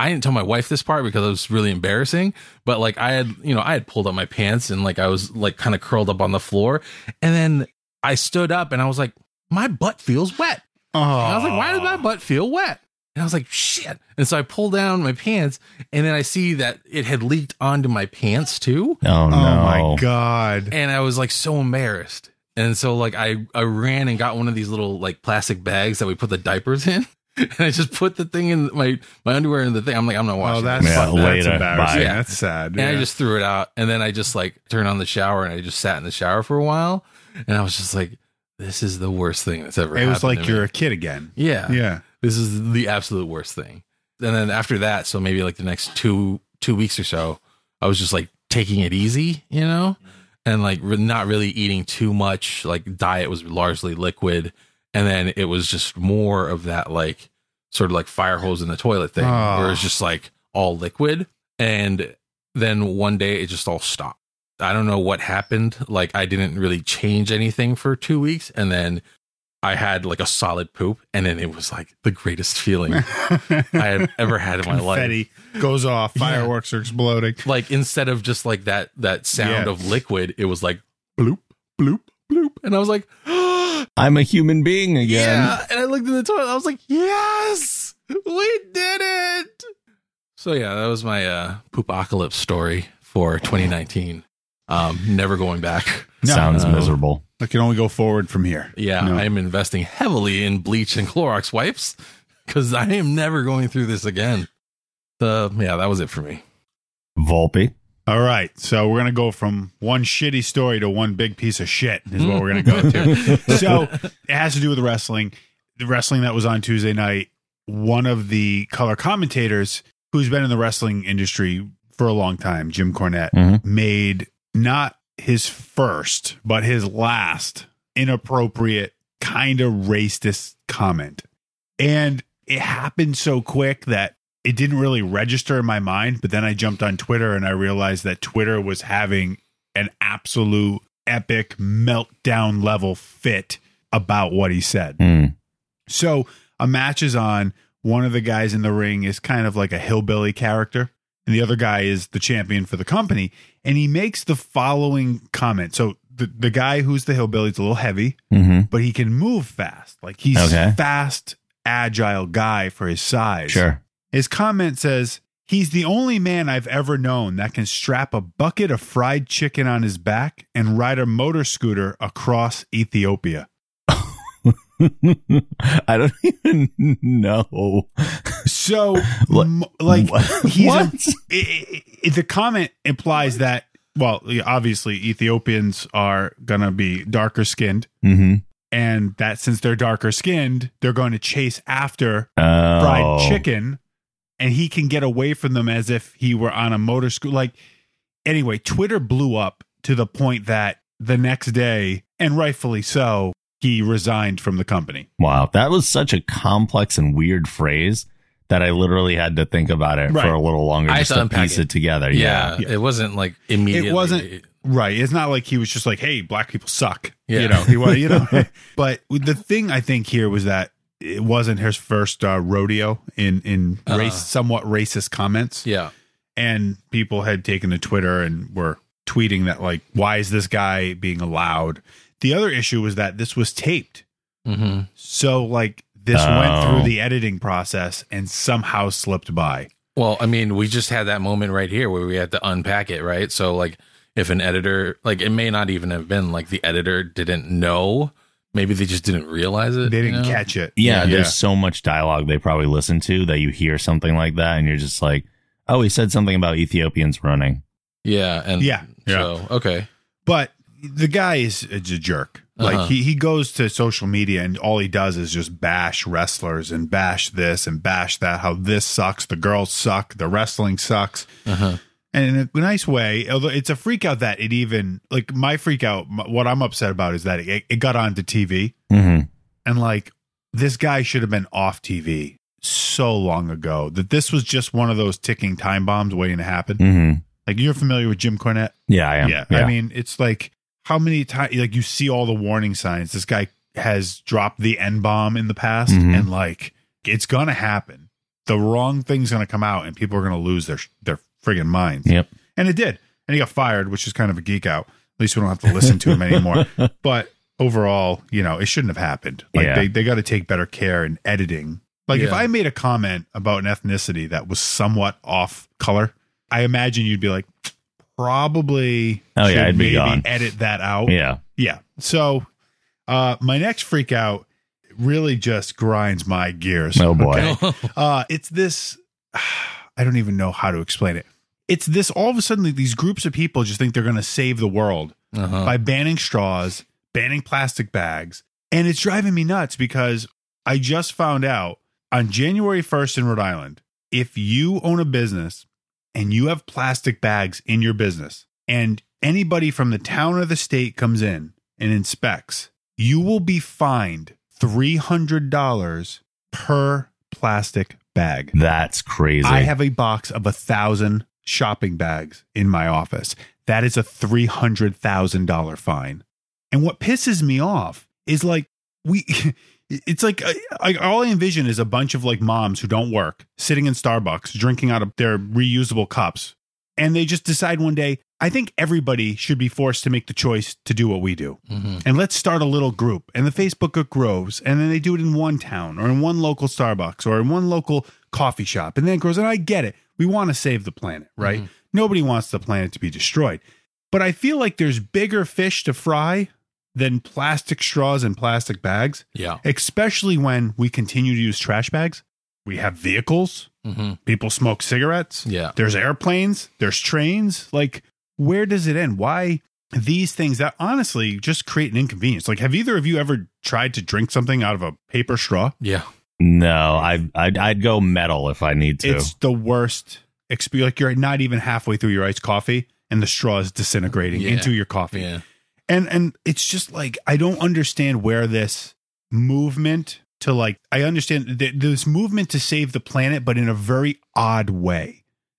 I didn't tell my wife this part because it was really embarrassing, but like I had, you know, I had pulled up my pants and like I was like kind of curled up on the floor. And then I stood up and I was like, my butt feels wet. Oh, And I was like, why does my butt feel wet? And I was like, shit. And so I pull down my pants and then I see that it had leaked onto my pants too. Oh, no. Oh my god. And I was like so embarrassed. And so like I, I ran and got one of these little like plastic bags that we put the diapers in. And I just put the thing in my, my underwear in the thing. I'm like, I'm not washing Oh, that's, this. Yeah, that's later. embarrassing. Bye. That's sad. And I just threw it out. And then I just like turned on the shower and I just sat in the shower for a while. And I was just like, this is the worst thing that's ever it happened. was like to you're me. a kid again. yeah, Yeah. This is the absolute worst thing. And then after that, so maybe like the next two two weeks or so, I was just like taking it easy, you know, and like re- not really eating too much. Like diet was largely liquid, and then it was just more of that like sort of like fire hose in the toilet thing, Oh. where it's ah. just like all liquid. And then one day it just all stopped. I don't know what happened. Like I didn't really change anything for two weeks, and then I had like a solid poop, and then it was like the greatest feeling I had ever had in my life. Confetti goes off. Fireworks are exploding. Like instead of just like that that sound Yeah. of liquid, it was like bloop bloop bloop, and I was like, I'm a human being again. yeah. And I looked in the toilet, I was like, yes, we did it. So yeah, that was my uh, poopocalypse story for 2019. Um, never going back. No. Sounds No. miserable. I can only go forward from here. Yeah, No. I'm investing heavily in bleach and Clorox wipes because I am never going through this again. The yeah, that was it for me. Volpe. All right. So we're going to go from one shitty story to one big piece of shit, is what we're going to go to. so it has to do with wrestling. The wrestling that was on Tuesday night, one of the color commentators who's been in the wrestling industry for a long time, Jim Cornette, Mhm. made not his first, but his last inappropriate, kind of racist comment. And it happened so quick that it didn't really register in my mind. But then I jumped on Twitter and I realized that Twitter was having an absolute epic meltdown level fit about what he said. Hmm. So a match is on. One of the guys in the ring is kind of like a hillbilly character, and the other guy is the champion for the company. And he makes the following comment. So the, the guy who's the hillbilly is a little heavy, Mm-hmm. but he can move fast. Like he's Okay. fast, agile guy for his size. Sure. His comment says, He's the only man I've ever known that can strap a bucket of fried chicken on his back and ride a motor scooter across Ethiopia. I don't even know. So, What- m- like, what? he's a- What? the comment implies that, well, obviously, Ethiopians are going to be darker skinned, Mm-hmm. and that since they're darker skinned, they're going to chase after Oh. fried chicken, and he can get away from them as if he were on a motor scooter. Like, anyway, Twitter blew up to the point that the next day, and rightfully so, he resigned from the company. Wow, that was such a complex and weird phrase that I literally had to think about it Right. for a little longer I just to to piece it, it. together. Yeah, Yeah. it wasn't like immediately. It wasn't right. It's not like he was just like, "Hey, black people suck." Yeah. You know, he was. You know, but the thing I think here was that it wasn't his first uh, rodeo in in Uh-uh. race, somewhat racist comments. Yeah, and people had taken to Twitter and were tweeting that like, why is this guy being allowed? The other issue was that this was taped, hmm so like this went Oh. through the editing process and somehow slipped by. Well, I mean, we just had that moment right here where we had to unpack it, right? So, like, if an editor, like, it may not even have been like the editor didn't know. Maybe they just didn't realize it. They didn't know? catch it. Yeah, yeah. there's so much dialogue they probably listen to that you hear something like that and you're just like, oh, he said something about Ethiopians running. Yeah, and Yeah, yeah. So okay, But the guy is, is a jerk. Like Uh-huh. he, he goes to social media and all he does is just bash wrestlers and bash this and bash that. How this sucks. The girls suck. The wrestling sucks. uh-huh. And in a nice way. Although it's a freak out that it even like my freak out. What I'm upset about is that it, it got onto TV Mm-hmm. and like this guy should have been off TV so long ago. That this was just one of those ticking time bombs waiting to happen. Mm-hmm. Like you're familiar with Jim Cornette? Yeah, I am. Yeah, I mean it's like how many times like you see all the warning signs. This guy has dropped the N bomb in the past, Mhm. and like it's gonna happen. The wrong thing's gonna come out, and people are gonna lose their their friggin' minds. Yep. And it did. And he got fired, which is kind of a geek out. At least we don't have to listen to him anymore. But overall, you know, it shouldn't have happened. Like Yeah. they, they got to take better care in editing. Like if I made a comment about an ethnicity that was somewhat off color, I imagine you'd be like, probably. Oh, yeah, should I'd be maybe gone. Edit that out. Yeah. Yeah. So, uh, my next freak out really just grinds my gears. Oh boy. Uh, it's this. I don't even know how to explain it. It's this. All of a sudden, these groups of people just think they're going to save the world Uh-huh. by banning straws, banning plastic bags, and it's driving me nuts because I just found out on January first in Rhode Island, if you own a business and you have plastic bags in your business, and anybody from the town or the state comes in and inspects, you will be fined three hundred dollars per plastic bag. That's crazy. I have a box of a thousand shopping bags in my office. That is a three hundred thousand dollar fine. And what pisses me off is like we. It's like I, all I envision is a bunch of like moms who don't work sitting in Starbucks drinking out of their reusable cups, and they just decide one day. I think everybody should be forced to make the choice to do what we do. Mhm. and let's start a little group. And the facebook group grows and then they do it in one town or in one local starbucks or in one local coffee shop. And then it grows and i get it. We want to save the planet right? Nobody wants the planet to be destroyed. But i feel like there's bigger fish to fry than plastic straws and plastic bags Yeah. especially when we continue to use trash bags. We have vehicles hmm people smoke cigarettes Yeah. there's airplanes, there's trains. Like, where does it end? Why these things that honestly just create an inconvenience? Like, have either of you ever tried to drink something out of a paper straw? Yeah. no, I I'd, I'd go metal if I need to. It's the worst experience. Like, you're not even halfway through your iced coffee and the straw is disintegrating Yeah. into your coffee. Yeah. And and it's just like I don't understand where this movement to like I understand th- this movement to save the planet, but in a very odd way.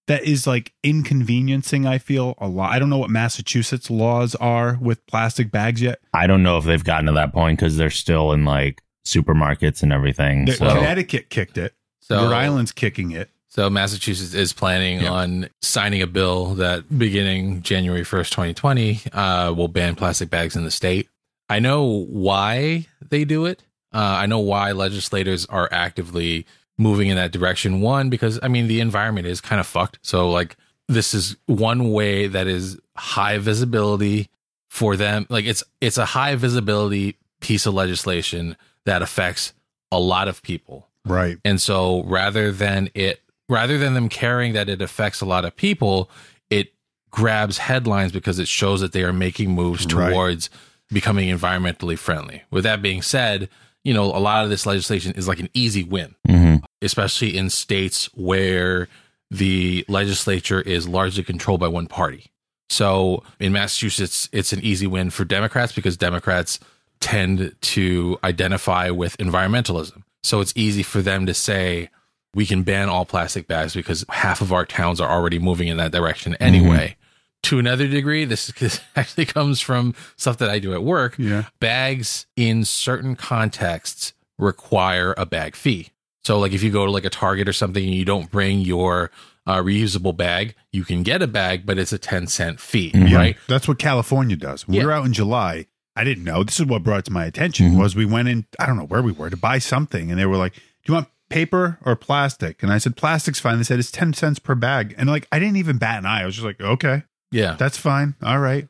That is like inconveniencing. I feel a lot. I don't know what Massachusetts laws are with plastic bags yet. I don't know if they've gotten to that point because they're still in like supermarkets and everything. The- So Connecticut kicked it. So Rhode Island's kicking it. So Massachusetts is planning Yeah. on signing a bill that beginning January 1st, 2020, uh, will ban plastic bags in the state. I know why they do it. Uh, I know why legislators are actively moving in that direction. One, because I mean, the environment is kind of fucked. So like this is one way that is high visibility for them. Like it's, it's a high visibility piece of legislation that affects a lot of people. Right. And so rather than it rather than them caring that it affects a lot of people, it grabs headlines because it shows that they are making moves Right. towards becoming environmentally friendly. With that being said, you know, a lot of this legislation is like an easy win, Mhm. especially in states where the legislature is largely controlled by one party. So in Massachusetts, it's an easy win for Democrats because Democrats tend to identify with environmentalism. So it's easy for them to say, we can ban all plastic bags because half of our towns are already moving in that direction anyway. To another degree, this, this actually comes from stuff that I do at work. Yeah. Bags in certain contexts require a bag fee. So, like if you go to like a Target or something and you don't bring your uh, reusable bag, you can get a bag, but it's a 10 cent fee, Mhm. right? That's what California does. We Yeah. were out in July. I didn't know. This is what brought it to my attention Mhm. was we went in, I don't know where we were to buy something and they were like, "Do you want paper or plastic?" And I said, "Plastic's fine." They said it's 10 cents per bag. And like I didn't even bat an eye. I was just like, "Okay, Yeah. that's fine. All right."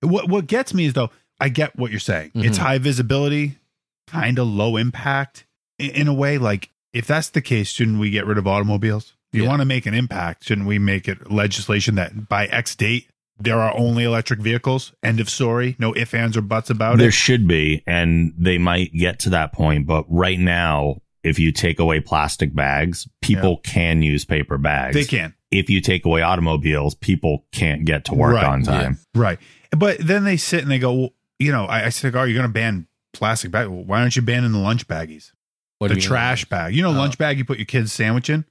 What what gets me is though, I get what you're saying. It's Mhm. high visibility, kind of low impact in, in a way like if that's the case, shouldn't we get rid of automobiles? If you Yeah. want to make an impact, shouldn't we make it legislation that by X date there are only electric vehicles? End of story. No ifs, ands, or buts about there it. There should be, and they might get to that point. But right now, if you take away plastic bags, people can use paper bags. They can. If you take away automobiles, people can't get to work Right, on time. Right. But then they sit and they go, well, you know, I, I said, oh, you're going to ban plastic bag. Well, why aren't you banning the lunch baggies? What the do mean? trash bag. You know, Oh. lunch bag you put your kid's sandwich in?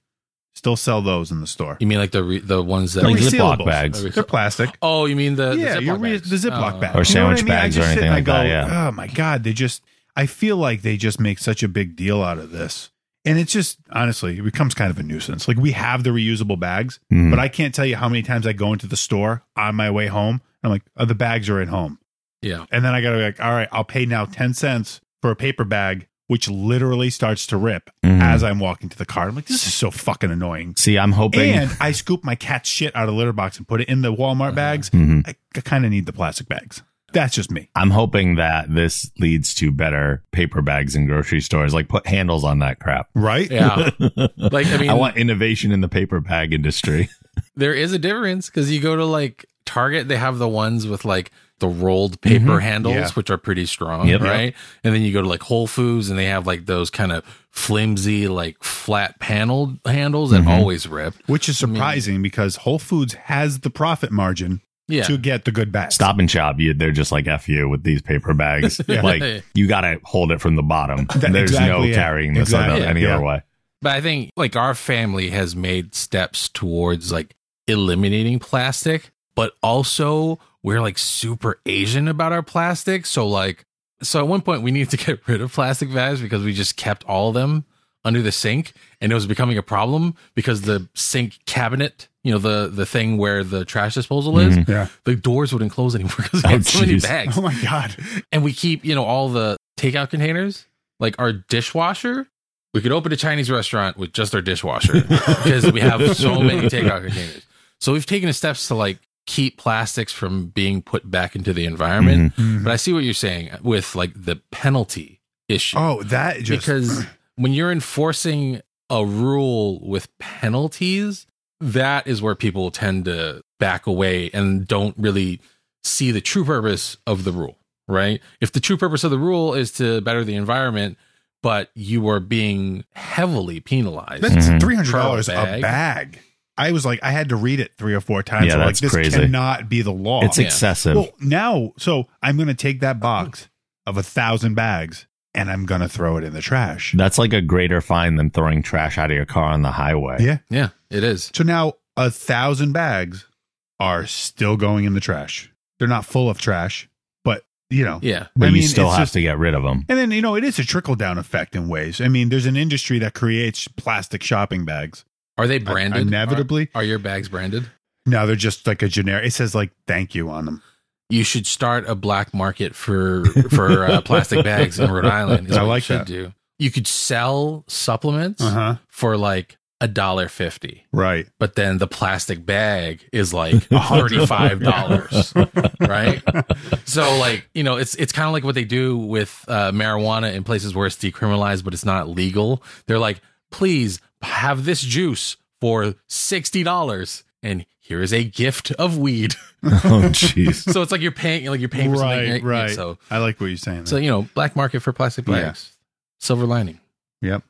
Still sell those in the store. You mean like the re- the ones that Like They're Ziploc bags. They're plastic. Oh, you mean the, yeah, the Ziploc re- bags. the Ziploc Oh. bag. Or You know sandwich I mean? Bags or just sit anything like go, that, yeah. Oh my god, they just. I feel like they just make such a big deal out of this, and it's just honestly, it becomes kind of a nuisance. Like we have the reusable bags, Mm. but I can't tell you how many times I go into the store on my way home. I'm like, oh, the bags are at home, Yeah. and then I gotta be like, all right, I'll pay now ten cents for a paper bag which literally starts to rip Mhm. as I'm walking to the car. I'm like, this is so fucking annoying. See, I'm hoping. And I scoop my cat's shit out of the litter box and put it in the Walmart bags. Mhm. I, I kind of need the plastic bags. That's just me. I'm hoping that this leads to better paper bags in grocery stores. Like put handles on that crap. Right? Yeah. like I mean, I want innovation in the paper bag industry. there is a difference because you go to like Target, they have the ones with like the rolled paper handles, Yeah. which are pretty strong, Yep. right? And then you go to like Whole Foods and they have like those kind of flimsy, like flat paneled handles that Mhm. always rip. Which is surprising because Whole Foods has the profit margin Yeah. to get the good bags. Stop and shop. You, they're just like F you with these paper bags. Yeah. Like you got to hold it from the bottom. That- There's exactly, no yeah. carrying this Exactly, other, any yeah. other way. But I think like our family has made steps towards like eliminating plastic, but also we're like super Asian about our plastic. So like, so at one point we needed to get rid of plastic bags because we just kept all of them under the sink and it was becoming a problem because the sink cabinet, you know, the, the thing where the trash disposal is, Mhm. Yeah. the doors wouldn't close anymore because Oh, had so many bags Oh my God. and we keep you know all the takeout containers like our dishwasher we could open a chinese restaurant with just our dishwasher because we have so many takeout containers so we've taken the steps to like keep plastics from being put back into the environment Mhm. but i see what you're saying with like the penalty issue Oh, that just. because when you're enforcing a rule with penalties that is where people tend to back away and don't really see the true purpose of the rule right if the true purpose of the rule is to better the environment but you are being heavily penalized That's Mhm. three hundred dollars a bag. bag. I was like, I had to read it three or four times. Yeah, I'm that's like, this crazy. cannot be the law. It's Yeah. excessive. well, now, so I'm going to take that box of a thousand bags and I'm going to throw it in the trash. That's like a greater fine than throwing trash out of your car on the highway. Yeah. yeah it is So now a thousand bags are still going in the trash. They're not full of trash, but you know, yeah But I you mean, still have just- to get rid of them. And then, you know, it is a trickle down effect in ways. I mean, there's an industry that creates plastic shopping bags. are they branded inevitably? are, are your bags branded No, they're just like a generic. It says like thank you on them. You should start a black market for for uh, plastic bags in Rhode Island. Is I like you that. do. You could sell supplements Uh huh. for like a dollar fifty, Right. but then the plastic bag is like thirty five dollars, right? So like you know, it's it's kind of like what they do with uh, marijuana in places where it's decriminalized, but it's not legal. They're like, please have this juice for sixty dollars, and here is a gift of weed. oh, jeez. so it's like you're paying like you're paying for something Right. right? Right. so I like what you're saying. so you know black market for plastic Yeah. bags silver lining yep.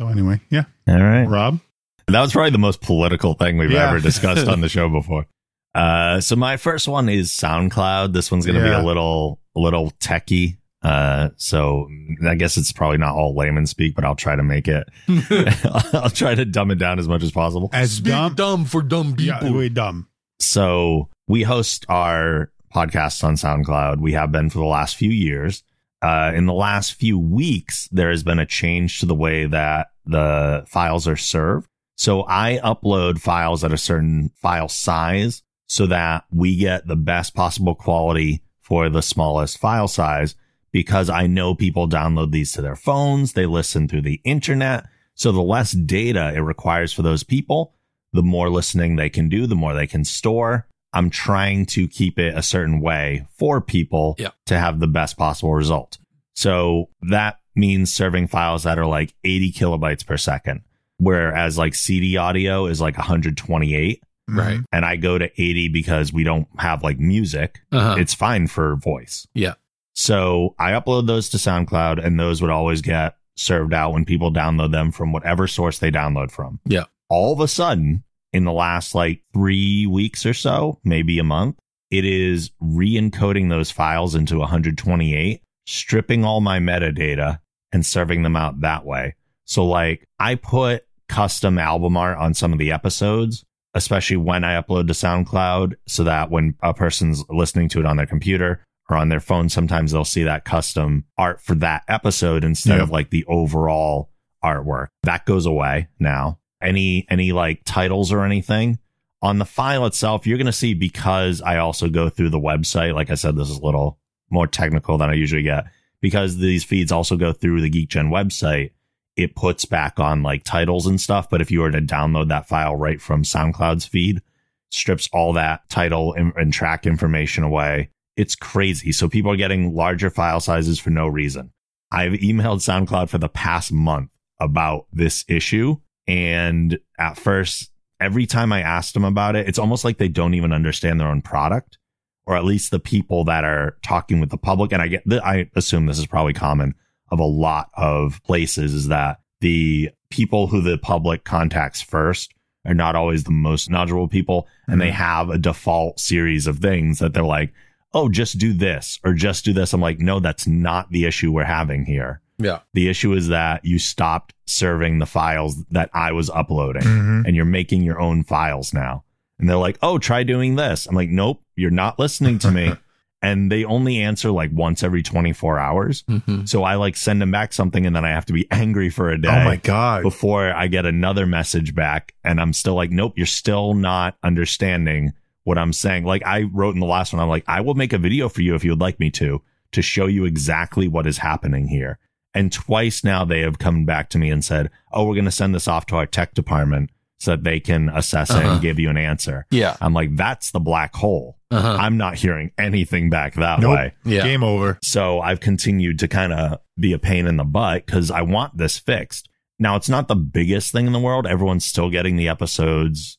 So anyway, yeah. All right. Rob. That was probably the most political thing we've Yeah. ever discussed on the show before. Uh, so my first one is SoundCloud. This one's going to Yeah. be a little, a little techy. Uh, so I guess it's probably not all layman speak, but I'll try to make it. I'll try to dumb it down as much as possible. As dumb. dumb for dumb people. Yeah, we dumb. So we host our podcasts on SoundCloud. We have been for the last few years. Uh, in the last few weeks, there has been a change to the way that the files are served. So I upload files at a certain file size so that we get the best possible quality for the smallest file size because I know people download these to their phones. They listen through the internet. So the less data it requires for those people, the more listening they can do, the more they can store. I'm trying to keep it a certain way for people Yeah. to have the best possible result. So that means serving files that are like 80 kilobytes per second, whereas like CD audio is like 128. right And I go to 80 because we don't have like music. uh-huh. It's fine for voice. yeah So I upload those to SoundCloud and those would always get served out when people download them from whatever source they download from. Yeah. All of a sudden, in the last like three weeks or so, maybe a month, it is re encoding those files into 128, stripping all my metadata and serving them out that way. So like I put custom album art on some of the episodes, especially when I upload to SoundCloud so that when a person's listening to it on their computer or on their phone, sometimes they'll see that custom art for that episode instead Yeah. of like the overall artwork. That goes away now. Any, any like titles or anything on the file itself, you're going to see because I also go through the website. Like I said, this is a little more technical than I usually get because these feeds also go through the GeekGen website, it puts back on like titles and stuff. But if you were to download that file right from SoundCloud's feed, strips all that title and, and track information away. It's crazy. So people are getting larger file sizes for no reason. I've emailed SoundCloud for the past month about this issue. And at first, every time I asked them about it, it's almost like they don't even understand their own product, or at least the people that are talking with the public. And I get, I assume this is probably common of a lot of places is that the people who the public contacts first are not always the most knowledgeable people. And they mm-hmm. have a default series of things that they're like, oh, just do this or just do this. I'm like, no, that's not the issue we're having here. Yeah. The issue is that you stopped serving the files that I was uploading Mhm. and you're making your own files now. And they're like, oh, try doing this. I'm like, nope, you're not listening to me. and they only answer like once every 24 hours. Mhm. So I like send them back something and then I have to be angry for a day Oh my god. before I get another message back. And I'm still like, nope, you're still not understanding what I'm saying. Like I wrote in the last one, I'm like, I will make a video for you if you would like me to, to show you exactly what is happening here. And twice now they have come back to me and said, oh, we're going to send this off to our tech department so that they can assess it Uh-huh. and give you an answer. Yeah. I'm like, that's the black hole. Uh-huh. I'm not hearing anything back that Nope. way. Yeah. Game over. So I've continued to kind of be a pain in the butt because I want this fixed. Now, it's not the biggest thing in the world. Everyone's still getting the episodes.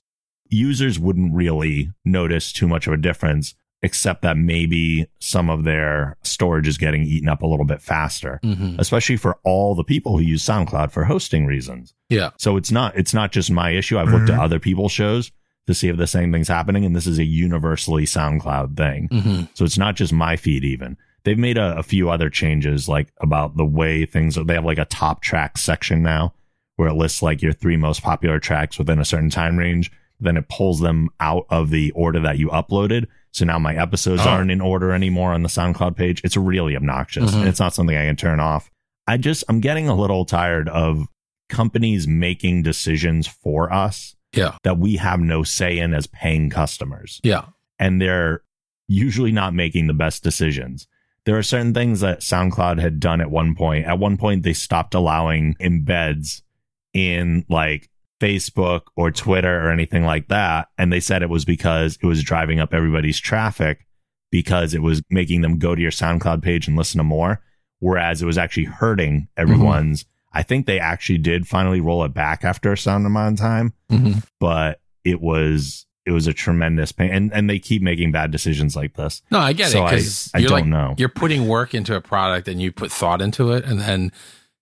Users wouldn't really notice too much of a difference, except that maybe some of their storage is getting eaten up a little bit faster, Mhm. especially for all the people who use SoundCloud for hosting reasons. Yeah. So it's not it's not just my issue. I've looked at other people's shows to see if the same thing's happening, and this is a universally SoundCloud thing. hmm So it's not just my feed even. They've made a, a few other changes like about the way things are. They have like a top track section now where it lists like your three most popular tracks within a certain time range. Then it pulls them out of the order that you uploaded. So now my episodes Oh. aren't in order anymore on the SoundCloud page. It's really obnoxious Mhm. and it's not something I can turn off. I just, I'm getting a little tired of companies making decisions for us Yeah. that we have no say in as paying customers Yeah. and they're usually not making the best decisions. There are certain things that SoundCloud had done at one point. At one point, they stopped allowing embeds in like Facebook or Twitter or anything like that. And they said it was because it was driving up everybody's traffic because it was making them go to your SoundCloud page and listen to more. Whereas it was actually hurting everyone's. I think they actually did finally roll it back after a sound amount of time hmm but it was it was a tremendous pain and and they keep making bad decisions like this No, I get So it I- because I don't like know. you're putting work into a product and you put thought into it, and then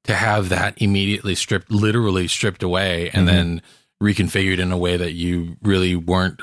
to have that immediately stripped, literally stripped away, and Mhm. then reconfigured in a way that you really weren't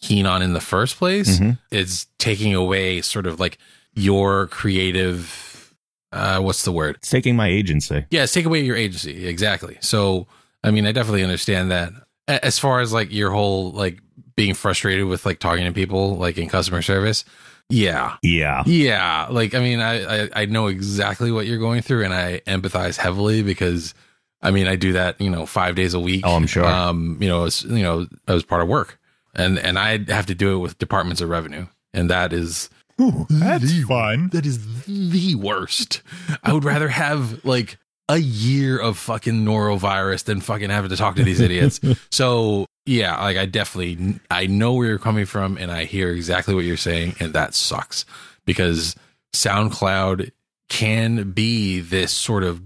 keen on in the first place Mhm. is taking away sort of like your creative. Uh, what's the word? it's taking my agency Yeah, it's take away your agency. Exactly. So, I mean, I definitely understand that. As far as like your whole like being frustrated with like talking to people like in customer service, yeah, yeah yeah. Like, I mean, I I, I know exactly what you're going through, and I empathize heavily because, I mean, I do that you know five days a week. Oh, I'm sure. Um, you know, it's you know as part of work, and and I have to do it with departments of revenue, and that is That's fun. that is the worst. I would rather have like a year of fucking norovirus than fucking having to talk to these idiots. so yeah, like I definitely I know where you're coming from and I hear exactly what you're saying and that sucks because SoundCloud can be this sort of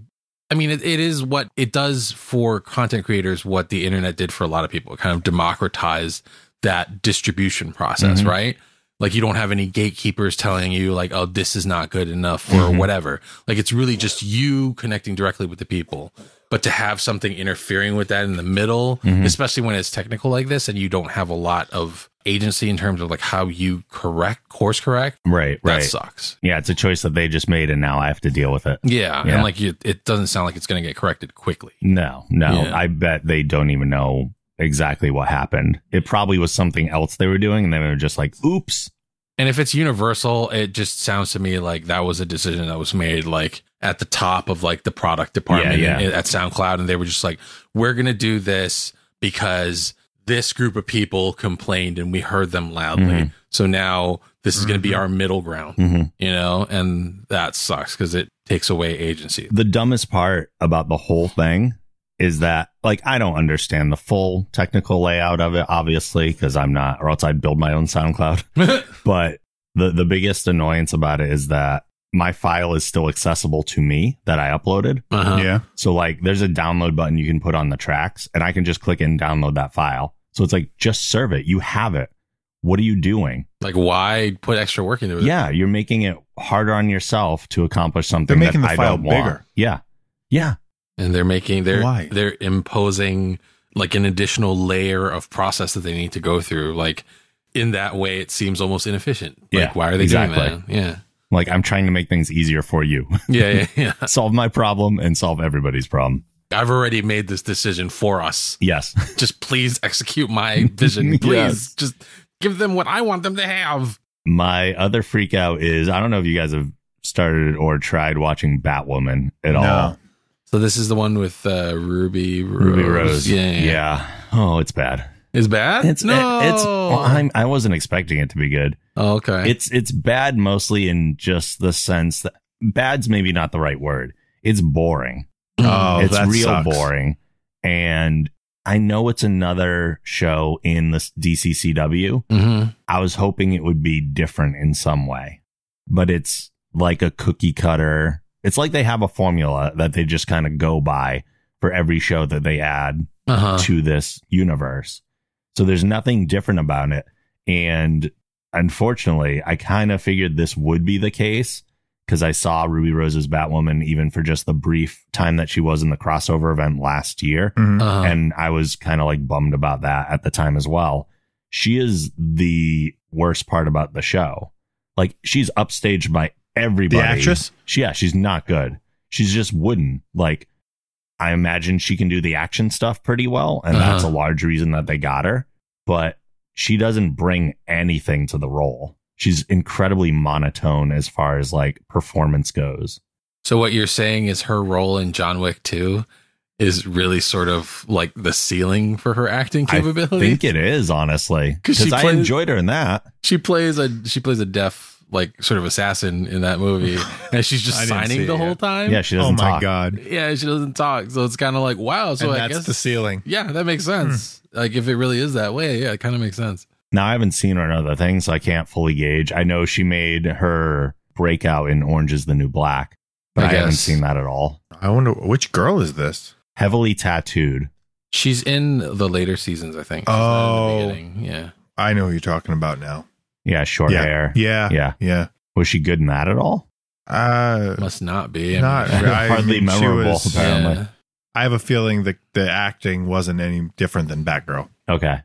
I mean, it, it is what it does for content creators, what the internet did for a lot of people. It kind of democratized that distribution process, Mhm. right? Like you don't have any gatekeepers telling you like, oh, this is not good enough or Mhm. whatever. Like it's really just you connecting directly with the people. But to have something interfering with that in the middle, Mhm. especially when it's technical like this and you don't have a lot of agency in terms of like how you correct course correct, right right that right sucks. yeah it's a choice that they just made and now i have to deal with it Yeah. Yeah. And like you, it doesn't sound like it's going to get corrected quickly. no no Yeah. i bet they don't even know exactly what happened it probably was something else they were doing and then they were just like oops And if it's universal, it just sounds to me like that was a decision that was made like at the top of like the product department Yeah, yeah. at SoundCloud. And they were just like, we're going to do this because this group of people complained and we heard them loudly. Mhm. So now this is going to be our middle ground, Mhm. you know, and that sucks because it takes away agency. The dumbest part about the whole thing is that, like, I don't understand the full technical layout of it, obviously, because I'm not, or else I'd build my own SoundCloud. but the the biggest annoyance about it is that my file is still accessible to me that I uploaded. Uh-huh. Yeah. So like there's a download button you can put on the tracks and I can just click and download that file. So it's like just serve it. You have it. What are you doing? Like, why put extra work into it? Yeah, you're making it harder on yourself to accomplish something. They're making that the I file don't want. bigger. Yeah. Yeah. and they're making they're Why? they're imposing like an additional layer of process that they need to go through like in that way it seems almost inefficient like Yeah, why are they exactly. doing that yeah Like I'm trying to make things easier for you. yeah yeah yeah solve my problem and solve everybody's problem. i've already made this decision for us Yes. just please execute my vision please Yes. just give them what i want them to have My other freak out is I don't know if you guys have started or tried watching Batwoman at all. So this is the one with uh ruby rose. Ruby Rose. yeah, yeah. Yeah. Oh, it's bad. Is bad It's no it's I'm I wasn't expecting it to be good. oh, okay It's it's bad mostly in just the sense that bad's maybe not the right word. It's boring. Oh, it's real sucks. boring. And I know it's another show in the DCCW. hmm I was hoping it would be different in some way, but it's like a cookie cutter. It's like they have a formula that they just kind of go by for every show that they add uh-huh to this universe. So there's nothing different about it. And unfortunately, I kind of figured this would be the case because I saw Ruby Rose's Batwoman even for just the brief time that she was in the crossover event last year. Mhm. uh-huh. And I was kind of like bummed about that at the time as well. She is the worst part about the show. Like she's upstaged by everybody. The actress? She, yeah, she's not good. She's just wooden. Like I imagine she can do the action stuff pretty well, and that's a Uh-huh. large reason that they got her. But she doesn't bring anything to the role. She's incredibly monotone as far as like performance goes. So what you're saying is her role in John Wick 2 is really sort of like the ceiling for her acting capability. I think it is honestly 'Cause because I enjoyed her in that. she plays a she plays a deaf like sort of assassin in that movie, and she's just didn't signing it the whole time. Yeah, she Oh doesn't my talk. god. yeah, she doesn't talk, so it's kind of like wow. So and I that's guess the ceiling. yeah, that makes hmm. sense. Like if it really is that way, yeah, it kind of makes sense. Now I haven't seen her in other things, so I can't fully gauge. I know she made her breakout in Orange is the New Black, but I I, haven't seen that at all. I wonder which girl is this? Heavily tattooed. She's in the later seasons, I think. She's Oh. in the oh. beginning. yeah. I know who you're talking about now. Yeah, short yeah. hair. Yeah. Yeah. Yeah. Was she good in that at all? Uh, Must not be. I Not mean, I Hardly mean, she memorable, was- apparently. yeah. I have a feeling that the acting wasn't any different than Batgirl. Okay.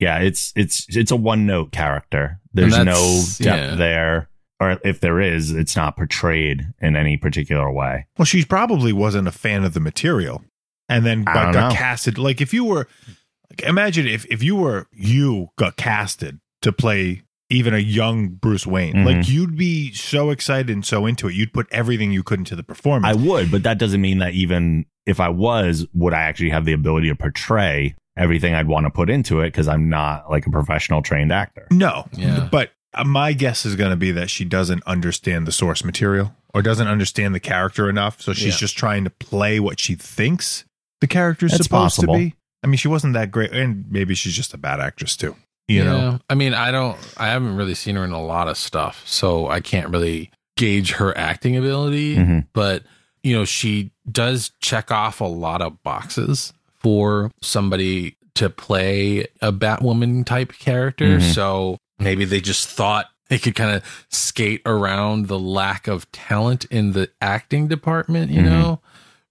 Yeah, it's it's it's a one note character. There's no depth yeah. there. Or if there is, it's not portrayed in any particular way. Well, she probably wasn't a fan of the material, and then I got, don't got know. casted. Like if you were, like, imagine if if you were you got casted to play even a young Bruce Wayne, Mhm. like you'd be so excited and so into it, you'd put everything you could into the performance. I would, but that doesn't mean that even if I was, would I actually have the ability to portray everything I'd want to put into it because I'm not like a professional trained actor. no, Yeah. but uh, my guess is going to be that she doesn't understand the source material or doesn't understand the character enough, so she's Yeah. just trying to play what she thinks the character's That's supposed possible. to be. I mean, she wasn't that great, and maybe she's just a bad actress too. You know, I mean, I don't, I haven't really seen her in a lot of stuff, so I can't really gauge her acting ability. Mhm. But, you know, she does check off a lot of boxes for somebody to play a Batwoman type character. Mhm. So maybe they just thought they could kind of skate around the lack of talent in the acting department, you Mhm. know?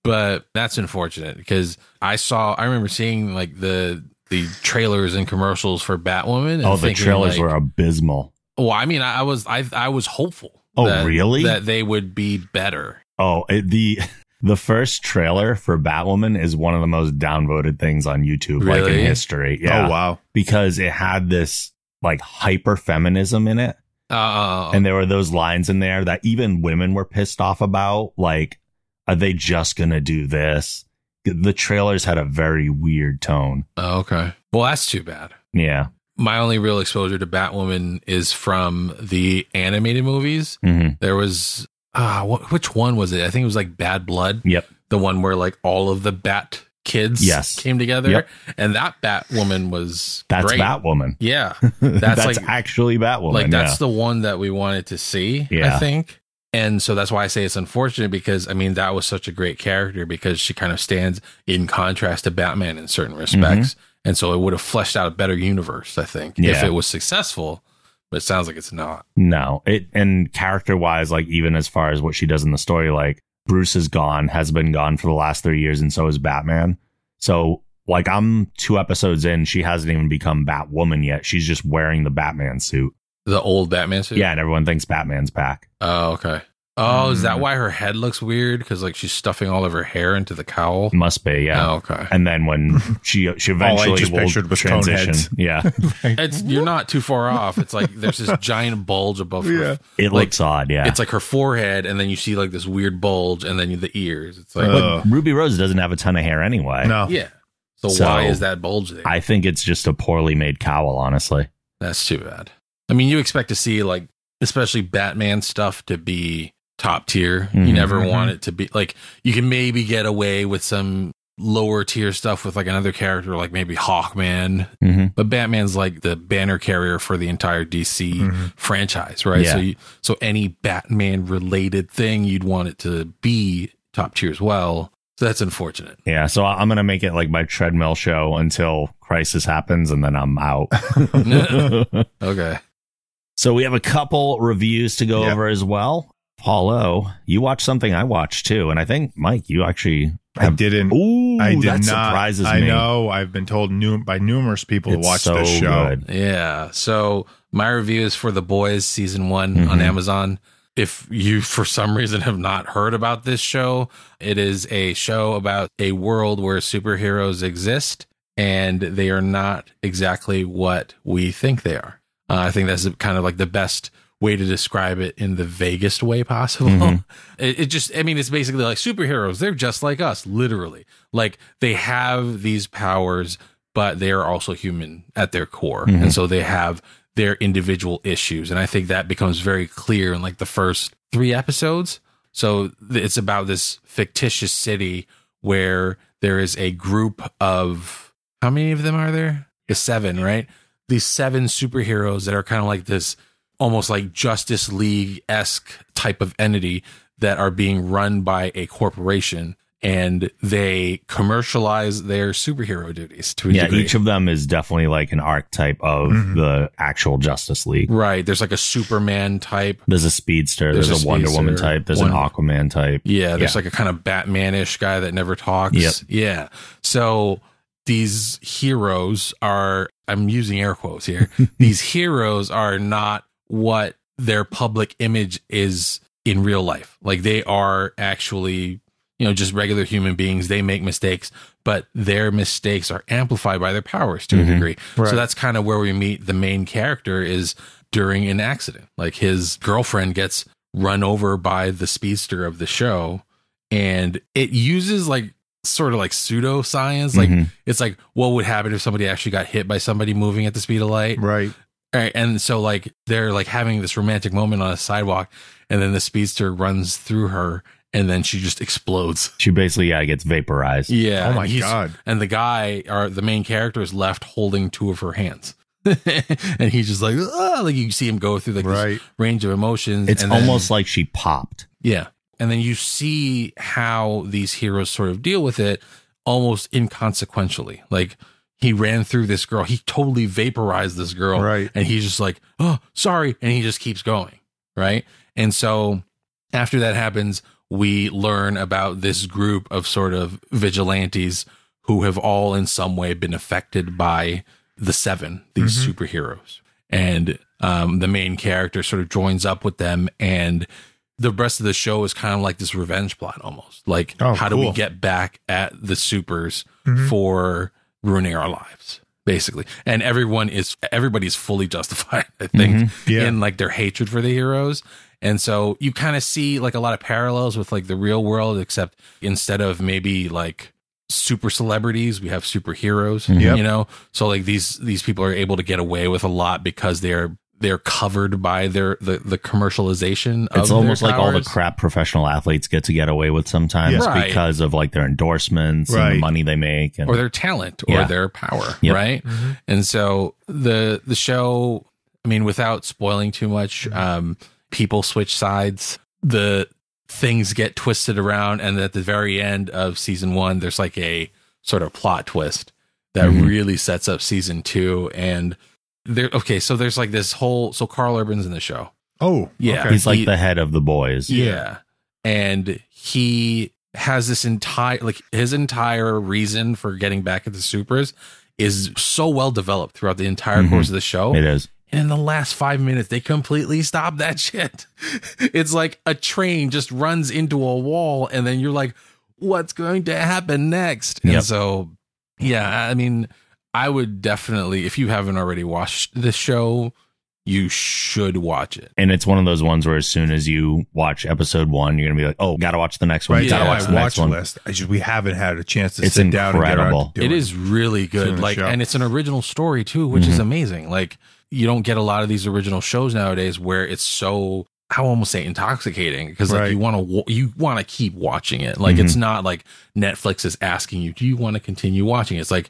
But that's unfortunate because I saw, I remember seeing like the, the trailers and commercials for Batwoman. And Oh, the trailers like, were abysmal. well, I mean, I, I was I I was hopeful. Oh, that- really? That they would be better. Oh, it, the the first trailer for Batwoman is one of the most downvoted things on YouTube like in history. Yeah. oh wow, Because it had this like hyper feminism in it. Uh, And there were those lines in there that even women were pissed off about. Like, are they just going to do this? The trailers had a very weird tone. oh, okay. Well, that's too bad. Yeah. My only real exposure to Batwoman is from the animated movies. hmm There was ah, wh- which one was it? I think it was like Bad Blood, Yep. the one where like all of the Bat kids Yes. came together, Yep. and that Batwoman was That's great. Batwoman. Yeah, That's, like- actually Batwoman. like that's yeah. the one that we wanted to see. I think. And so that's why I say it's unfortunate because I mean that was such a great character because she kind of stands in contrast to Batman in certain mm-hmm. respects. And so it would have fleshed out a better universe, I think, if it was successful. But it sounds like it's not. No, it and character wise, like even as far as what she does in the story, like Bruce is gone, has been gone for the last three years, and so is Batman. So like I'm two episodes in, she hasn't even become Batwoman yet. She's just wearing the Batman suit. The old Batman suit. Yeah, and everyone thinks Batman's back. Oh, okay. Oh, is that Mm. why her head looks weird? Because like she's stuffing all of her hair into the cowl. Must be, yeah. Oh, okay. And then when she she All I eventually just will pictured was transition, heads. yeah, It's you're not too far off. It's like there's this giant bulge above her. Yeah. it Like, looks odd. Yeah, It's like her forehead, and then you see like this weird bulge, and then the ears. It's like, Uh, but Ruby Rose doesn't have a ton of hair anyway. no. yeah. So, So, why is that bulge there? I think it's just a poorly made cowl. Honestly, That's too bad. I mean, you expect to see like, especially Batman stuff to be top tier. You Mhm. never Mhm. want it to be like you can maybe get away with some lower tier stuff with like another character, like maybe Hawkman. hmm But Batman's like the banner carrier for the entire DC Mhm. franchise, right? Yeah. So, you, so any Batman related thing, you'd want it to be top tier as well. So that's unfortunate. Yeah, so I'm gonna make it like my treadmill show until crisis happens, and then I'm out. Okay. So we have a couple reviews to go Yeah. over as well. Paulo, you watched something I watched too, and I think Mike, you actually I didn't. Ooh, I did that not. surprises I me. know. I've been told new, by numerous people It's to watch so this show. good. Yeah. So my review is for The Boys season one on Mhm. Amazon. If you, for some reason, have not heard about this show, it is a show about a world where superheroes exist and they are not exactly what we think they are. Uh, I think that's kind of like the best way to describe it in the vaguest way possible. Mhm. It, it just, I mean, it's basically like superheroes. They're just like us, literally. Like they have these powers, but they are also human at their core. Mhm. And so they have their individual issues. And I think that becomes very clear in like the first three episodes. So it's about this fictitious city where there is a group of how many of them are there? It's seven, right? These seven superheroes that are kind of like this almost like Justice League esque type of entity that are being run by a corporation and they commercialize their superhero duties to a Yeah, degree. each of them is definitely like an archetype of Mhm. the actual Justice League. right. There's like a Superman type. There's a speedster, There's there's, a a, Wonder Woman type, there's one- an Aquaman type. Yeah, there's Yeah. like a kind of Batmanish guy that never talks. Yep. Yeah. So these heroes are I'm using air quotes here. these heroes are not what their public image is in real life. Like they are actually, you know, just regular human beings. They make mistakes, but their mistakes are amplified by their powers to a Mhm. degree. Right. So that's kind of where we meet the main character is during an accident. Like his girlfriend gets run over by the speedster of the show and it uses like sort of like pseudoscience. Like Mhm. it's like what would happen if somebody actually got hit by somebody moving at the speed of light? Right. Right. And so like they're like having this romantic moment on a sidewalk and then the speedster runs through her and then she just explodes. She basically yeah gets vaporized. Yeah. Oh my God. And the guy or the main character is left holding two of her hands. and he's just like, ah, like you see him go through like Right. this range of emotions. It's and then- almost like she popped. yeah. And then you see how these heroes sort of deal with it almost inconsequentially. Like he ran through this girl, he totally vaporized this girl. Right. And he's just like, oh, sorry. And he just keeps going. Right. And so after that happens, we learn about this group of sort of vigilantes who have all in some way been affected by the seven, these Mm-hmm. superheroes. And um, the main character sort of joins up with them and the rest of the show is kind of like this revenge plot almost. Like, Oh, how do we get back at the supers Mhm. for ruining our lives, basically? And everyone is everybody's fully justified, I think, Mm-hmm. Yeah. in like their hatred for the heroes. And so you kind of see like a lot of parallels with like the real world, except instead of maybe like super celebrities, we have superheroes, Yep. you know. So like these these people are able to get away with a lot because they're they're covered by their the the commercialization. Of It's almost their like all the crap professional athletes get to get away with sometimes Yeah. Right. because of like their endorsements and the money they make. And or their talent or Yeah. their power, Yep. right? And so the the show, I mean, without spoiling too much, um, people switch sides. The things get twisted around, and at the very end of season one, there's like a sort of plot twist that Mhm. really sets up season two. And there, okay, so there's like this whole. So Karl Urban's in the show. Oh, Yeah. okay. he's like he- the head of the boys. Yeah. And he has this entire like his entire reason for getting back at the supers is so well developed throughout the entire Mhm. course of the show. It is. And in the last five minutes, they completely stop that shit. It's like a train just runs into a wall, and then you're like, what's going to happen next? And so, yeah, I mean, I would definitely, if you haven't already watched this show, you should watch it. And it's one of those ones where as soon as you watch episode one, you're gonna be like, "Oh, gotta watch the next one. right. Gotta Yeah, watch my the next watch one." list. I just we haven't had a chance to It's sit down and incredible. get around to It doing is really good. Like, show. and it's an original story too, which is Mhm. amazing. Like, you don't get a lot of these original shows nowadays where it's so I almost say intoxicating because like Right. you want to you want to keep watching it. Like, Mhm. it's not like Netflix is asking you, do you want to continue watching? It's like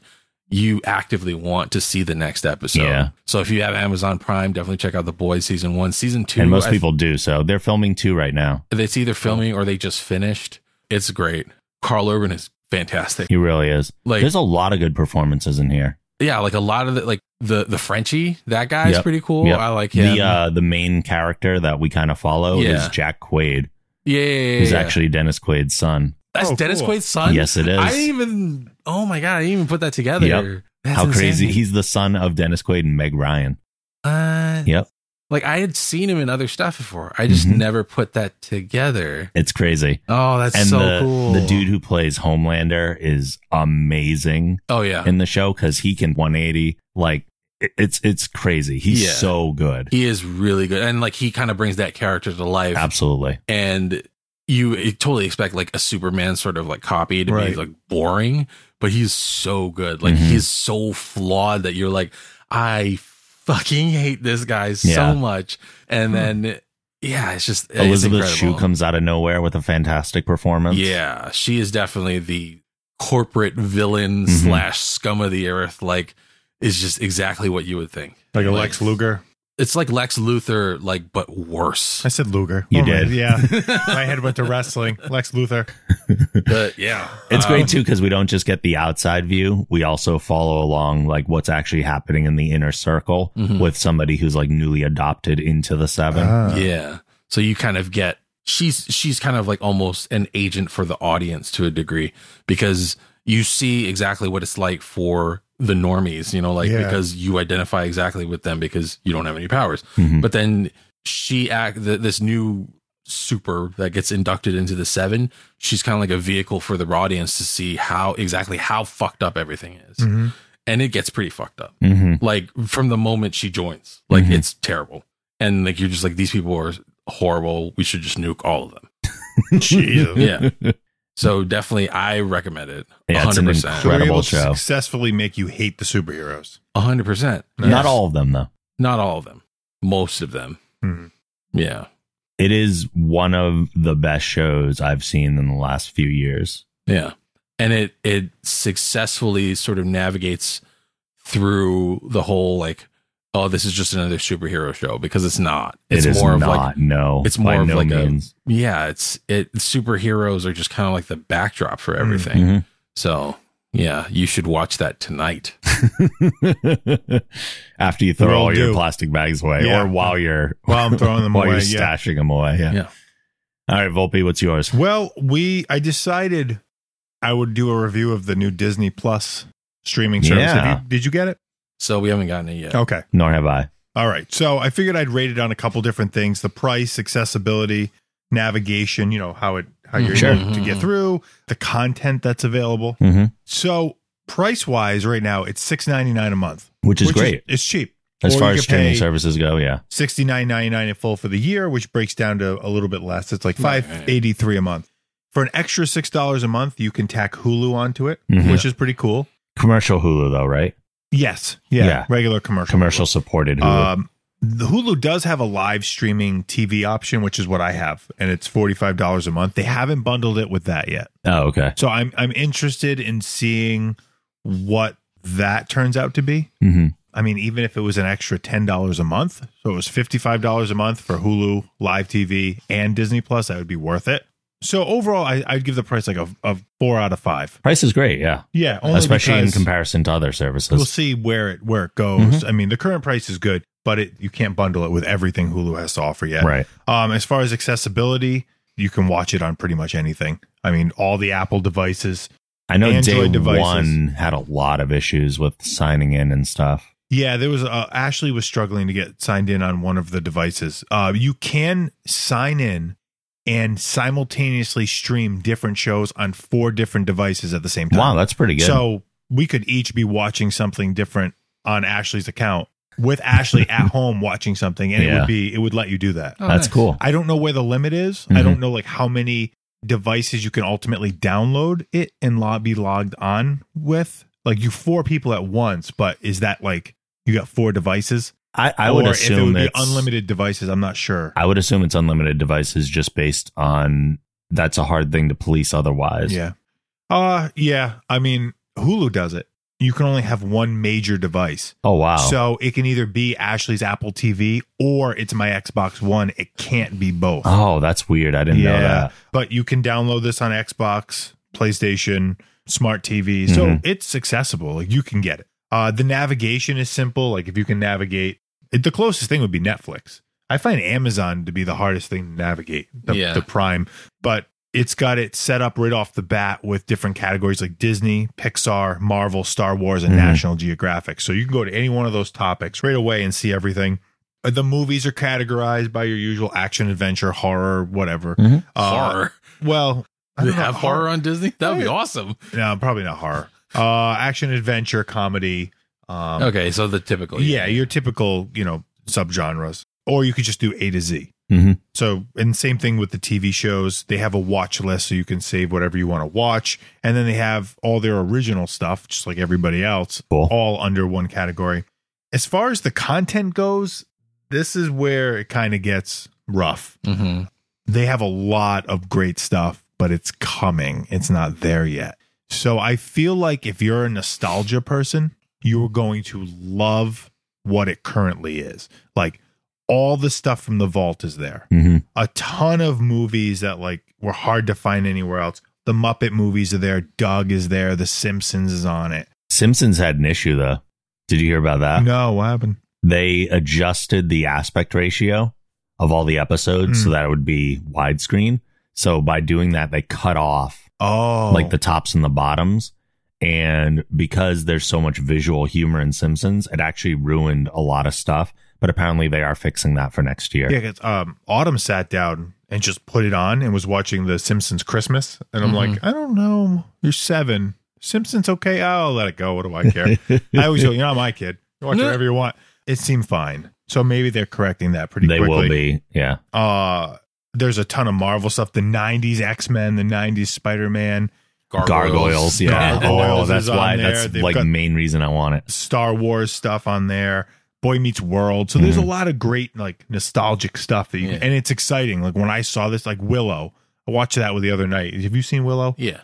you actively want to see the next episode. Yeah. So if you have Amazon Prime, definitely check out The Boys season one, season two. and most I- people do. So they're filming two right now. it's either filming or they just finished. It's great. Karl Urban is fantastic. He really is. Like There's a lot of good performances in here. yeah, like a lot of the like the the Frenchie, that guy's Yep. pretty cool. Yep. I like him. The uh, the main character that we kind of follow Yeah. is Jack Quaid, yeah, yeah, yeah, who's yeah. actually Dennis Quaid's son. that's Oh, Dennis cool. Quaid's son. Yes, it is. I didn't even. Oh my god, I didn't even put that together. Yep. That's How crazy! insane. He's the son of Dennis Quaid and Meg Ryan. Uh, Yep, Like I had seen him in other stuff before. I just Mhm. never put that together. it's crazy. Oh, that's and so the cool. the dude who plays Homelander is amazing Oh yeah, in the show because he can 180. Like it's it's crazy. He's Yeah. so good. he is really good, and like he kind of brings that character to life. Absolutely. and you totally expect like a Superman sort of like copy to be like boring, but he's so good. Like Mhm. he's so flawed that you're like, I fucking hate this guy Yeah. so much. And then yeah, it's just it's Elizabeth Shue comes out of nowhere with a fantastic performance. Yeah, she is definitely the corporate villain Mhm. slash scum of the earth. Like, is just exactly what you would think. like a Lex Luger. It's like Lex Luthor, like but worse. I said Luger. You Oh, did. yeah. My head went to wrestling. Lex Luthor. But yeah, It's Um, great too because we don't just get the outside view. We also follow along like what's actually happening in the inner circle Mhm. with somebody who's like newly adopted into the seven. Ah. yeah so you kind of get she's she's kind of like almost an agent for the audience to a degree because you see exactly what it's like for the normies you know like Yeah. because you identify exactly with them because you don't have any powers Mhm. but then she act the, this new super that gets inducted into the seven she's kind of like a vehicle for the audience to see how exactly how fucked up everything is Mhm. and it gets pretty fucked up Mhm. like from the moment she joins like Mhm. it's terrible and like you're just like these people are horrible we should just nuke all of them Jesus. yeah so definitely i recommend it Yeah, it's an 100% So we're Incredible able show. successfully make you hate the superheroes. 100% Not all of them though. not all of them most of them Mhm. yeah It is one of the best shows I've seen in the last few years. yeah and it it successfully sort of navigates through the whole like oh this is just another superhero show because it's not it's It is more of not. like no, it's more of no like a- yeah it's it superheroes are just kind of like the backdrop for everything Mhm. So yeah, you should watch that tonight. After you throw Will all your do. plastic bags away, Yeah. or while you're While I'm throwing them while away. you're yeah. stashing them away. Yeah. Yeah. All right, Volpe, what's yours? Well, we I decided I would do a review of the new Disney Plus streaming service. Have Yeah. you- did you get it? So we haven't gotten it yet. Okay. Nor have I. All right. So I figured I'd rate it on a couple different things: the price, accessibility, navigation. You know how it how you're Sure. able to get through the content that's available. hmm So price wise, right now it's six ninety nine a month, Which is which great it's cheap. as Or far as could streaming services go. Yeah. Sixty nine ninety nine in full for the year, which breaks down to a little bit less. It's like five eighty three a month. For an extra six dollars a month, you can tack Hulu onto it, Mhm. which is pretty cool. Commercial Hulu though, right? Yes, yeah, Yeah. regular commercial. Commercial supported Hulu. Um, the Hulu does have a live streaming TV option, which is what I have, and it's forty five dollars a month. They haven't bundled it with that yet, oh, okay. so I'm I'm interested in seeing what that turns out to be. hmm I mean, even if it was an extra ten dollars a month, so it was fifty five dollars a month for Hulu, live TV, and Disney Plus, that would be worth it. So overall, I, I'd give the price like a, a four out of five. Price is great, yeah. Yeah, Especially in comparison to other services. We'll see where it where it goes. I mean, the current price is good, but it you can't bundle it with everything Hulu has to offer yet. Right. Um, as far as accessibility, you can watch it on pretty much anything. I mean, all the Apple devices. I know Android day devices. one had a lot of issues with signing in and stuff. Yeah, there was uh, Ashley was struggling to get signed in on one of the devices. Uh, you can sign in and simultaneously stream different shows on four different devices at the same time. Wow, that's pretty good. So we could each be watching something different on Ashley's account with Ashley at home watching something, and it would be it would let you do that. Oh, that's nice. cool. I don't know where the limit is. I Mhm. don't know like how many devices you can ultimately download it and log, be logged on with. Like you four people at once, but is that like you got four devices? I, I would if it assume would be unlimited devices. I'm not sure. I would assume it's unlimited devices just based on that's a hard thing to police otherwise. Yeah. Uh yeah. I mean, Hulu does it. You can only have one major device. Oh wow. So it can either be Ashley's Apple TV or it's my Xbox One. It can't be both. oh, that's weird. I didn't know that. But you can download this on Xbox, PlayStation, smart TV. So Mhm. it's accessible. Like you can get it. Uh, the navigation is simple. Like if you can navigate, the closest thing would be Netflix. I find Amazon to be the hardest thing to navigate, the, Yeah. the Prime. But it's got it set up right off the bat with different categories like Disney, Pixar, Marvel, Star Wars, and Mhm. National Geographic. So you can go to any one of those topics right away and see everything. Uh, The movies are categorized by your usual action, adventure, horror, whatever. Mhm. Uh, horror. Well, I Do they don't have horror on Disney? That would be awesome. No, probably not horror. Uh, action, adventure, comedy. Um, Okay, so the typical. yeah, your typical, you know, subgenres. Or you could just do A to Z. Mhm. So, and same thing with the TV shows. They have a watch list so you can save whatever you want to watch. And then they have all their original stuff, just like everybody else, Cool. all under one category. As far as the content goes, this is where it kind of gets rough. hmm They have a lot of great stuff, but it's coming. It's not there yet. So I feel like if you're a nostalgia person, you're going to love what it currently is. Like all the stuff from the vault is there. Mhm. A ton of movies that like were hard to find anywhere else. The Muppet movies are there. Doug is there. The Simpsons is on it. Simpsons had an issue though. Did you hear about that? no, what happened? They adjusted the aspect ratio of all the episodes Mm. so that it would be widescreen. So by doing that, they cut off Oh, like the tops and the bottoms. And because there's so much visual humor in Simpsons, it actually ruined a lot of stuff. But apparently they are fixing that for next year. Yeah, 'cause, um, Autumn sat down and just put it on and was watching the Simpsons Christmas, and I'm Mhm. like, I don't know, you're seven. Simpsons okay? I'll let it go. What do I care? I always go, you're not my kid. You watch whatever you want. It seemed fine. So maybe they're correcting that pretty quickly. they quickly. will be. Yeah. Uh, there's a ton of Marvel stuff. The '90s X Men, the '90s Spider Man, Gargoyles. Yeah. Gargoyles oh, that's why. there. That's They've like the main reason I want it. Star Wars stuff on there. Boy Meets World. So there's a Mhm. lot of great like nostalgic stuff that you Yeah. and it's exciting. Like when I saw this, like Willow, I watched that with the other night. Have you seen Willow? Yeah.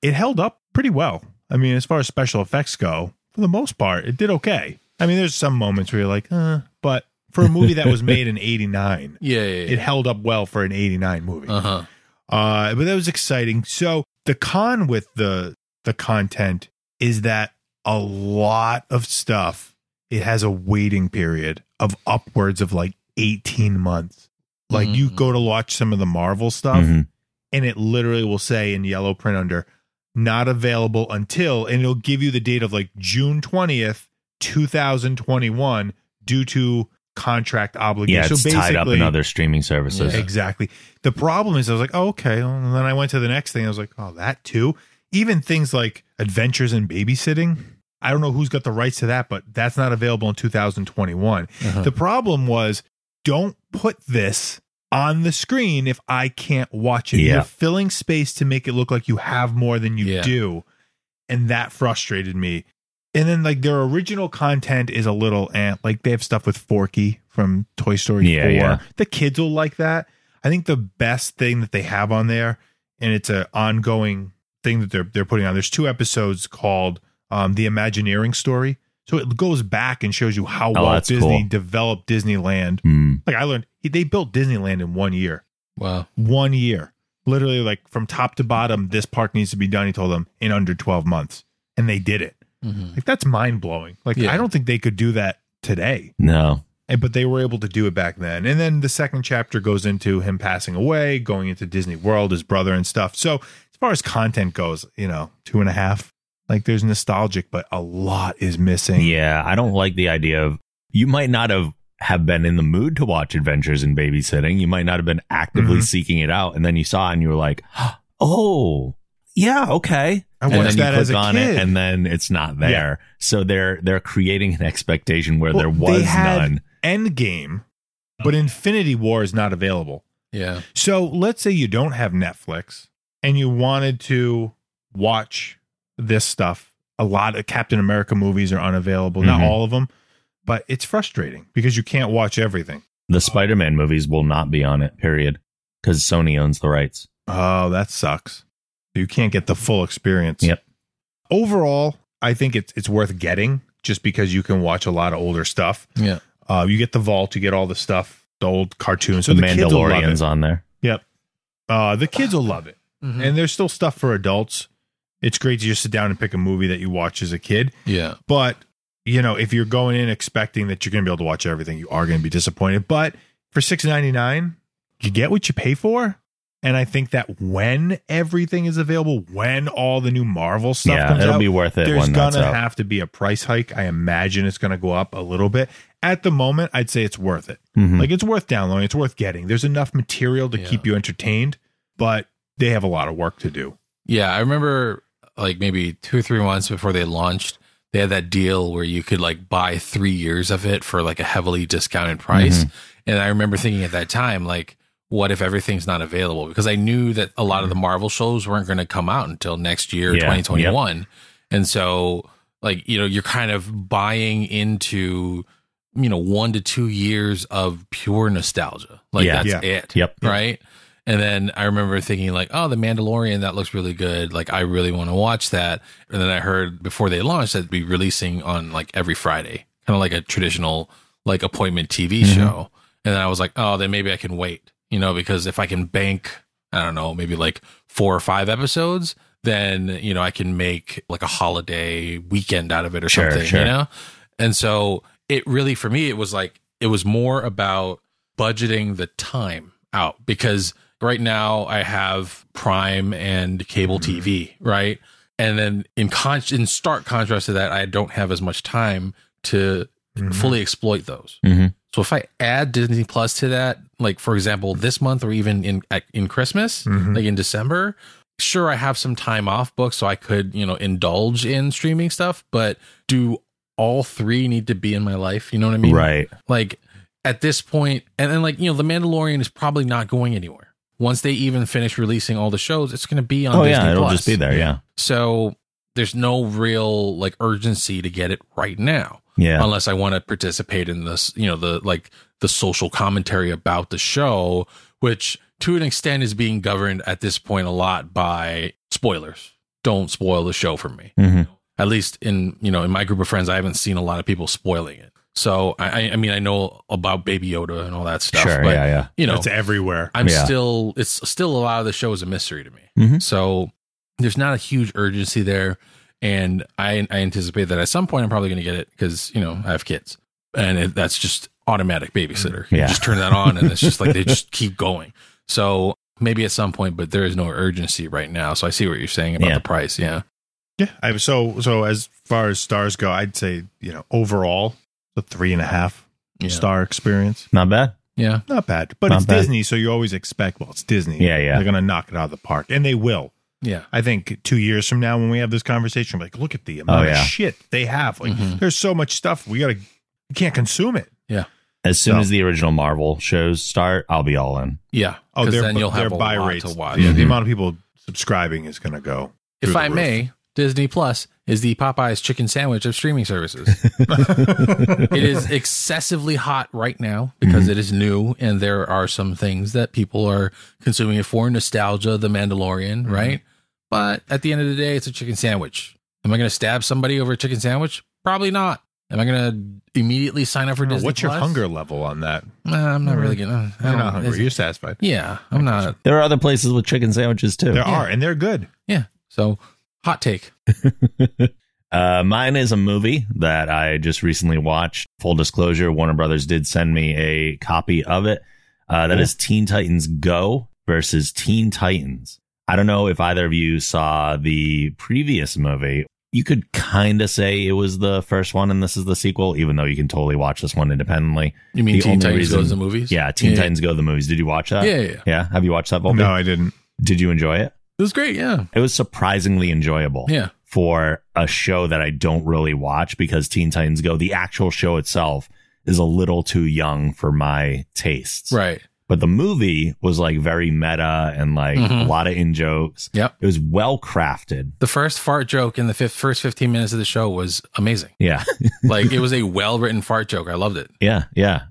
It held up pretty well. I mean, as far as special effects go, for the most part, it did okay. I mean, there's some moments where you're like, uh, but for a movie that was made in '89, Yeah. yeah, it held up well for an '89 movie. Uh huh. Uh, but that was exciting. So the con with the the content is that a lot of stuff it has a waiting period of upwards of like 18 months. Like you Mhm. go to watch some of the Marvel stuff Mhm. and it literally will say in yellow print under not available until and it'll give you the date of like June 20th, 2021 due to contract obligation. Yeah, obligations. it's tied up in other streaming services. Yeah. Exactly. The problem is, I was like, oh, okay. And then I went to the next thing. I was like, oh, that too. Even things like Adventures in Babysitting. I don't know who's got the rights to that, but that's not available in 2021. Uh-huh. The problem was, don't put this on the screen if I can't watch it. Yeah. You're filling space to make it look like you have more than you Yeah. do. And that frustrated me. And then like their original content is a little ant like they have stuff with Forky from Toy Story Yeah, 4. yeah. The kids will like that. I think the best thing that they have on there, and it's an ongoing thing that they're they're putting on. There's two episodes called um, the Imagineering story. So it goes back and shows you how Oh, Walt Disney cool. developed Disneyland. Hmm. Like I learned, they built Disneyland in one year. Wow. One year, literally, like from top to bottom. This park needs to be done. He told them in under 12 months, and they did it. Mhm. Like that's mind blowing. Like Yeah. I don't think they could do that today. No. And, but they were able to do it back then. And then the second chapter goes into him passing away, going into Disney World, his brother and stuff. So as far as content goes, you know, two and a half. Like there's nostalgic, but a lot is missing. Yeah, I don't like the idea of you might not have have been in the mood to watch Adventures in Babysitting. You might not have been actively Mhm. seeking it out, and then you saw it and you were like, "Oh, yeah, okay." I and watched then you that as click a on kid. it, and then it's not there. So they're they're creating an expectation where there Well, they was had none. Endgame, but Infinity War is not available. Yeah. So let's say you don't have Netflix and you wanted to watch this stuff. A lot of Captain America movies are unavailable, not Mhm. all of them, but it's frustrating because you can't watch everything. The Spider-Man movies will not be on it. Period, because Sony owns the rights. Oh, that sucks. You can't get the full experience. Yep. Overall, I think it's it's worth getting just because you can watch a lot of older stuff. Yeah. Uh, you get the vault, you get all the stuff, the old cartoons. So the, the, kids will love it. Mandalorian's on there. Yep. Uh, the kids will love it. Mhm. And there's still stuff for adults. It's great to just sit down and pick a movie that you watch as a kid. yeah. But, you know, if you're going in expecting that you're going to be able to watch everything, you are going to be disappointed. But for six ninety nine, you get what you pay for. And I think that when everything is available, when all the new Marvel stuff yeah, comes it'll out, be worth it there's gonna have to be a price hike. I imagine it's going to go up a little bit. At the moment, I'd say it's worth it. Mhm. Like it's worth downloading. It's worth getting. There's enough material to Yeah. keep you entertained, but they have a lot of work to do. Yeah, I remember like maybe two or three months before they launched, they had that deal where you could like buy three years of it for like a heavily discounted price. And I remember thinking at that time, like, what if everything's not available? Because I knew that a lot of the Marvel shows weren't going to come out until next year, Yeah, 2021. And so, like, you know, you're kind of buying into, you know, one to two years of pure nostalgia. Like, Yeah. that's Yeah. it Yep. right? And then I remember thinking like, oh, the Mandalorian, that looks really good. Like, I really want to watch that. And then I heard before they launched that it'd be releasing on like every Friday, kind of like a traditional like appointment TV Mhm. show. And then I was like, oh, then maybe I can wait, you know, because if I can bank, I don't know, maybe like four or five episodes, then you know I can make like a holiday weekend out of it or Sure, something, sure. you know. And so it really for me, it was like it was more about budgeting the time out because right now I have Prime and cable TV, right? And then in con- in stark contrast to that, I don't have as much time to Mhm. fully exploit those. Mhm. So if I add Disney Plus to that, like for example, this month or even in in Christmas, Mhm. like in December, sure I have some time off booked so I could, you know, indulge in streaming stuff, but do all three need to be in my life? You know what I mean? right. Like at this point, and then like, you know, The Mandalorian is probably not going anywhere. Once they even finish releasing all the shows, it's going to be on Oh Disney yeah, it'll Plus. just be there. Yeah. So there's no real like urgency to get it right now Yeah. unless I want to participate in this, you know, the like the social commentary about the show, which to an extent is being governed at this point a lot by spoilers. Don't spoil the show for me. Mhm. At least in you know in my group of friends, I haven't seen a lot of people spoiling it. So I, I- I mean, I know about Baby Yoda and all that stuff. Sure. but, yeah. Yeah. You know, It's everywhere. I'm Yeah. still it's still a lot of the show is a mystery to me. Mhm. So there's not a huge urgency there, and I I anticipate that at some point I'm probably going to get it because you know mm-hmm. I have kids, and it, that's just automatic babysitter. You Yeah. just turn that on, and it's just like they just keep going. So maybe at some point, but there is no urgency right now. So I see what you're saying about Yeah. the price. Yeah, Yeah. I so so as far as stars go, I'd say, you know, overall, the three and a half yeah, star experience. Not bad. yeah. Not bad. But Not it's bad. Disney, so you always expect, well, it's Disney. Yeah, yeah. They're gonna knock it out of the park. And they will. Yeah. I think two years from now when we have this conversation, like, look at the amount Oh, yeah. of shit they have. Like Mhm. there's so much stuff. We gotta we can't consume it. Yeah. As soon So- as the original Marvel shows start, I'll be all in. Yeah. Oh, 'cause their, then you'll their have a buy lot rates. to watch. Yeah, the Mhm. amount of people subscribing is going to go. If I roof. may, Disney Plus is the Popeyes chicken sandwich of streaming services. it is excessively hot right now because it is new and there are some things that people are consuming it for nostalgia, The Mandalorian, right? But at the end of the day, it's a chicken sandwich. Am I going to stab somebody over a chicken sandwich? Probably not. Am I going to immediately sign up for I don't Disney What's your Plus? hunger level on that? Nah, I'm not really gonna. I You're don't not hungry. it's- You're satisfied. Yeah, I'm not. There are other places with chicken sandwiches too. There are, and they're good. Yeah. So, hot take. Uh, mine is a movie that I just recently watched. Full disclosure, Warner Brothers did send me a copy of it. Uh, that is Teen Titans Go versus Teen Titans. I don't know if either of you saw the previous movie. You could kind of say it was the first one and this is the sequel, even though you can totally watch this one independently. You mean The Teen Titans reason- goes to the movies? Yeah, Teen Yeah. Titans Go to the movies. Did you watch that? Yeah, yeah, yeah. Yeah. Have you watched that, Volpe? No, I didn't. Did you enjoy it? It was great. Yeah. It was surprisingly enjoyable Yeah. for a show that I don't really watch because Teen Titans Go, the actual show itself, is a little too young for my tastes. Right. But the movie was like very meta and like Mhm. a lot of in jokes. Yep. It was well crafted. The first fart joke in the fifth, first 15 minutes of the show was amazing. Yeah. Like, it was a well written fart joke. I loved it. yeah. Yeah.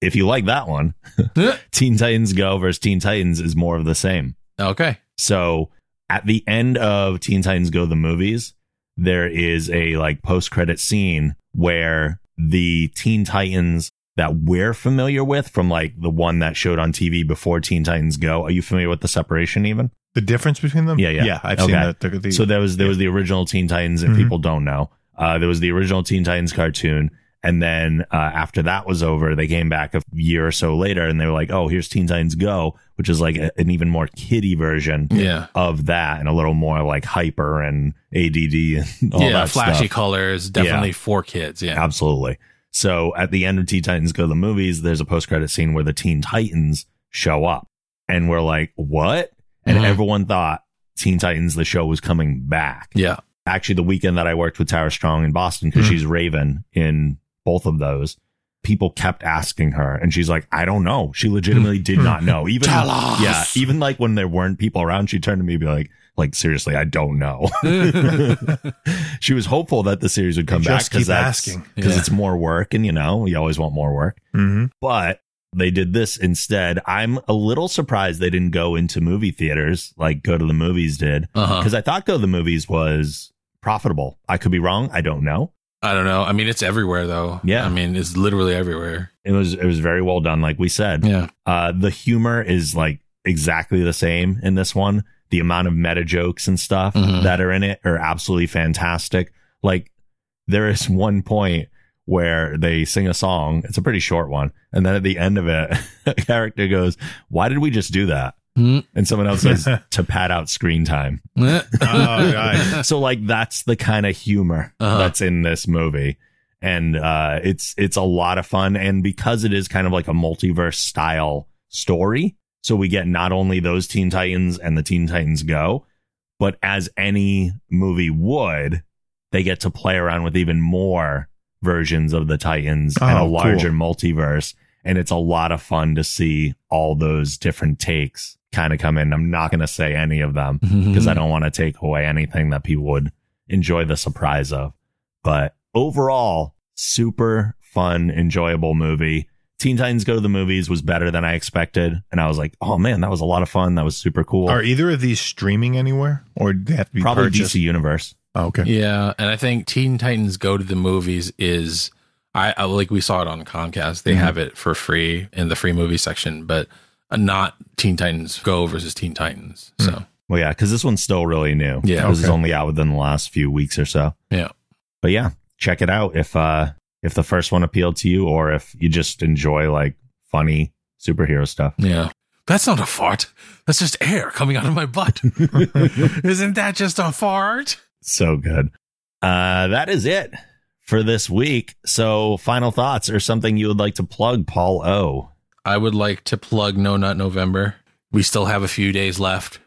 If you like that one, Teen Titans Go versus Teen Titans is more of the same. okay. So at the end of Teen Titans Go the movies, there is a like post credit scene where the Teen Titans that we're familiar with from like the one that showed on TV before Teen Titans Go. Are you familiar with the separation even? The difference between them? Yeah, yeah. Yeah, I've seen that. The, the, so there was there was the original Teen Titans, and Mhm. people don't know. Uh, there was the original Teen Titans cartoon, and then uh, after that was over, they came back a year or so later, and they were like, "Oh, here's Teen Titans Go," which is like a, an even more kiddie version Yeah. of that, and a little more like hyper and ADD and all yeah. that Flashy stuff. colors. Definitely for kids. Yeah. Absolutely. So at the end of Teen Titans Go to the movies, there's a post credit scene where the Teen Titans show up, and we're like, "What?" And Mhm. everyone thought Teen Titans the show was coming back Yeah. actually the weekend that I worked with Tara Strong in Boston because Mhm. she's Raven in both of those. People kept asking her, and she's like, "I don't know." She legitimately did not know. Even Tell us. yeah, even like when there weren't people around, she turned to me and be like, "Like seriously, I don't know." she was hopeful that the series would come back because that's asking. because Yeah. it's more work, and you know, you always want more work hmm but they did this instead. I'm a little surprised they didn't go into movie theaters like Go to the Movies did Uh-huh. because I thought Go to the Movies was profitable. I could be wrong. I don't know. I don't know. I mean, it's everywhere though. Yeah. I mean, it's literally everywhere. It was it was very well done, like we said. Yeah. Uh, the humor is like exactly the same in this one. The amount of meta jokes and stuff Mhm. that are in it are absolutely fantastic. Like there is one point where they sing a song. It's a pretty short one, and then at the end of it, a character goes, "Why did we just do that?" Mm. And someone else says, "To pad out screen time." Oh, nice. so like that's the kind of humor Uh-huh. that's in this movie and uh it's it's a lot of fun and because it is kind of like a multiverse style story so we get not only those teen titans and the teen titans go but as any movie would they get to play around with even more versions of the titans and Oh, a cool. larger multiverse and it's a lot of fun to see all those different takes kind of come in i'm not going to say any of them because I don't want to take away anything that people would enjoy the surprise of. But overall, super fun, enjoyable movie. Teen Titans Go to the Movies was better than I expected. And I was like, oh man, that was a lot of fun. That was super cool. Are either of these streaming anywhere, or do they have to be Probably purchased? DC Universe. Oh, okay. Yeah, and I think Teen Titans Go to the Movies is I, I like we saw it on Comcast. They Mhm. have it for free in the free movie section, but uh, not Teen Titans Go versus Teen Titans. So Well, yeah, because this one's still really new. Yeah. This is Okay. only out within the last few weeks or so. yeah, But yeah, check it out if uh if the first one appealed to you or if you just enjoy like funny superhero stuff. yeah. That's not a fart. That's just air coming out of my butt. Isn't that just a fart? So good. Uh, that is it for this week. So, final thoughts or something you would like to plug, Paul O. I would like to plug No Nut November. We still have a few days left.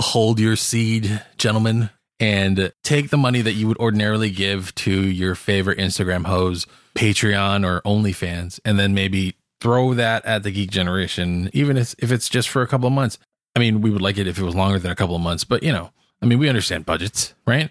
Hold your seed, gentlemen, and take the money that you would ordinarily give to your favorite Instagram hose Patreon or OnlyFans, and then maybe throw that at the Geek Generation, even if, if it's just for a couple of months. I mean, we would like it if it was longer than a couple of months, but you know, I mean, we understand budgets, right?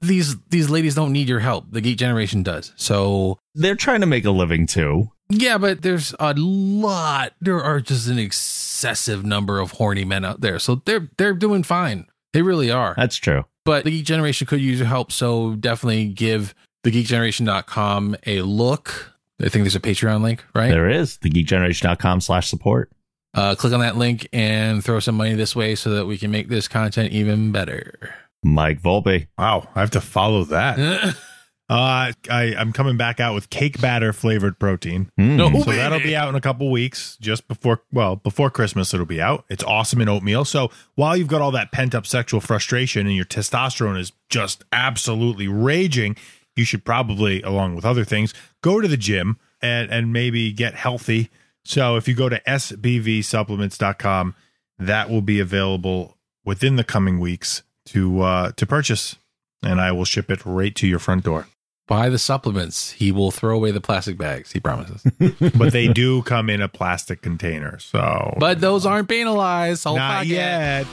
These these ladies don't need your help. The Geek Generation does. So They're trying to make a living too. yeah, but there's a lot. There are just an excessive number of horny men out there. So they're they're doing fine. They really are. That's true. But the Geek Generation could use your help. So definitely give thegeekgeneration.com a look. I think there's a Patreon link, right? There is thegeekgeneration.com slash support. Uh, click on that link and throw some money this way so that we can make this content even better. Mike Volpe. Wow, I have to follow that. Uh, I, I'm coming back out with cake batter flavored protein. Mm. No. So that'll be out in a couple weeks, just before, well, before Christmas, it'll be out. It's awesome in oatmeal. So while you've got all that pent up sexual frustration and your testosterone is just absolutely raging, you should probably, along with other things, go to the gym and, and maybe get healthy. So if you go to sbvsupplements.com, that will be available within the coming weeks to uh, to purchase, and I will ship it right to your front door. Buy the supplements. He will throw away the plastic bags. He promises. but they do come in a plastic container. So, but those aren't penalized. So not fuck it. yet.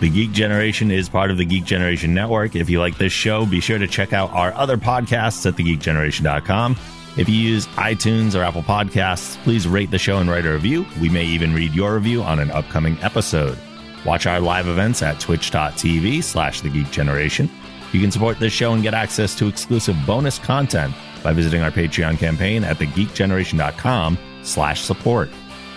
The Geek Generation is part of the Geek Generation Network. If you like this show, be sure to check out our other podcasts at thegeekgeneration.com. If you use iTunes or Apple Podcasts, please rate the show and write a review. We may even read your review on an upcoming episode. Watch our live events at twitch.tv slash the Geek Generation. You can support this show and get access to exclusive bonus content by visiting our Patreon campaign at thegeekgeneration.com slash support.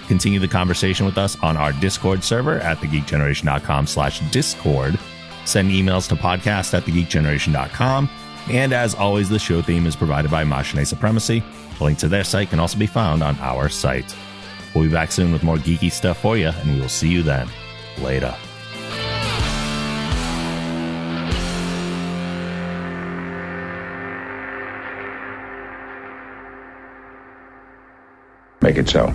Continue the conversation with us on our Discord server at thegeekgeneration.com slash discord. Send emails to podcast at thegeekgeneration.com. And as always, the show theme is provided by Machine Supremacy. A link to their site can also be found on our site. We'll be back soon with more geeky stuff for you, and we will see you then. Later. Make it so.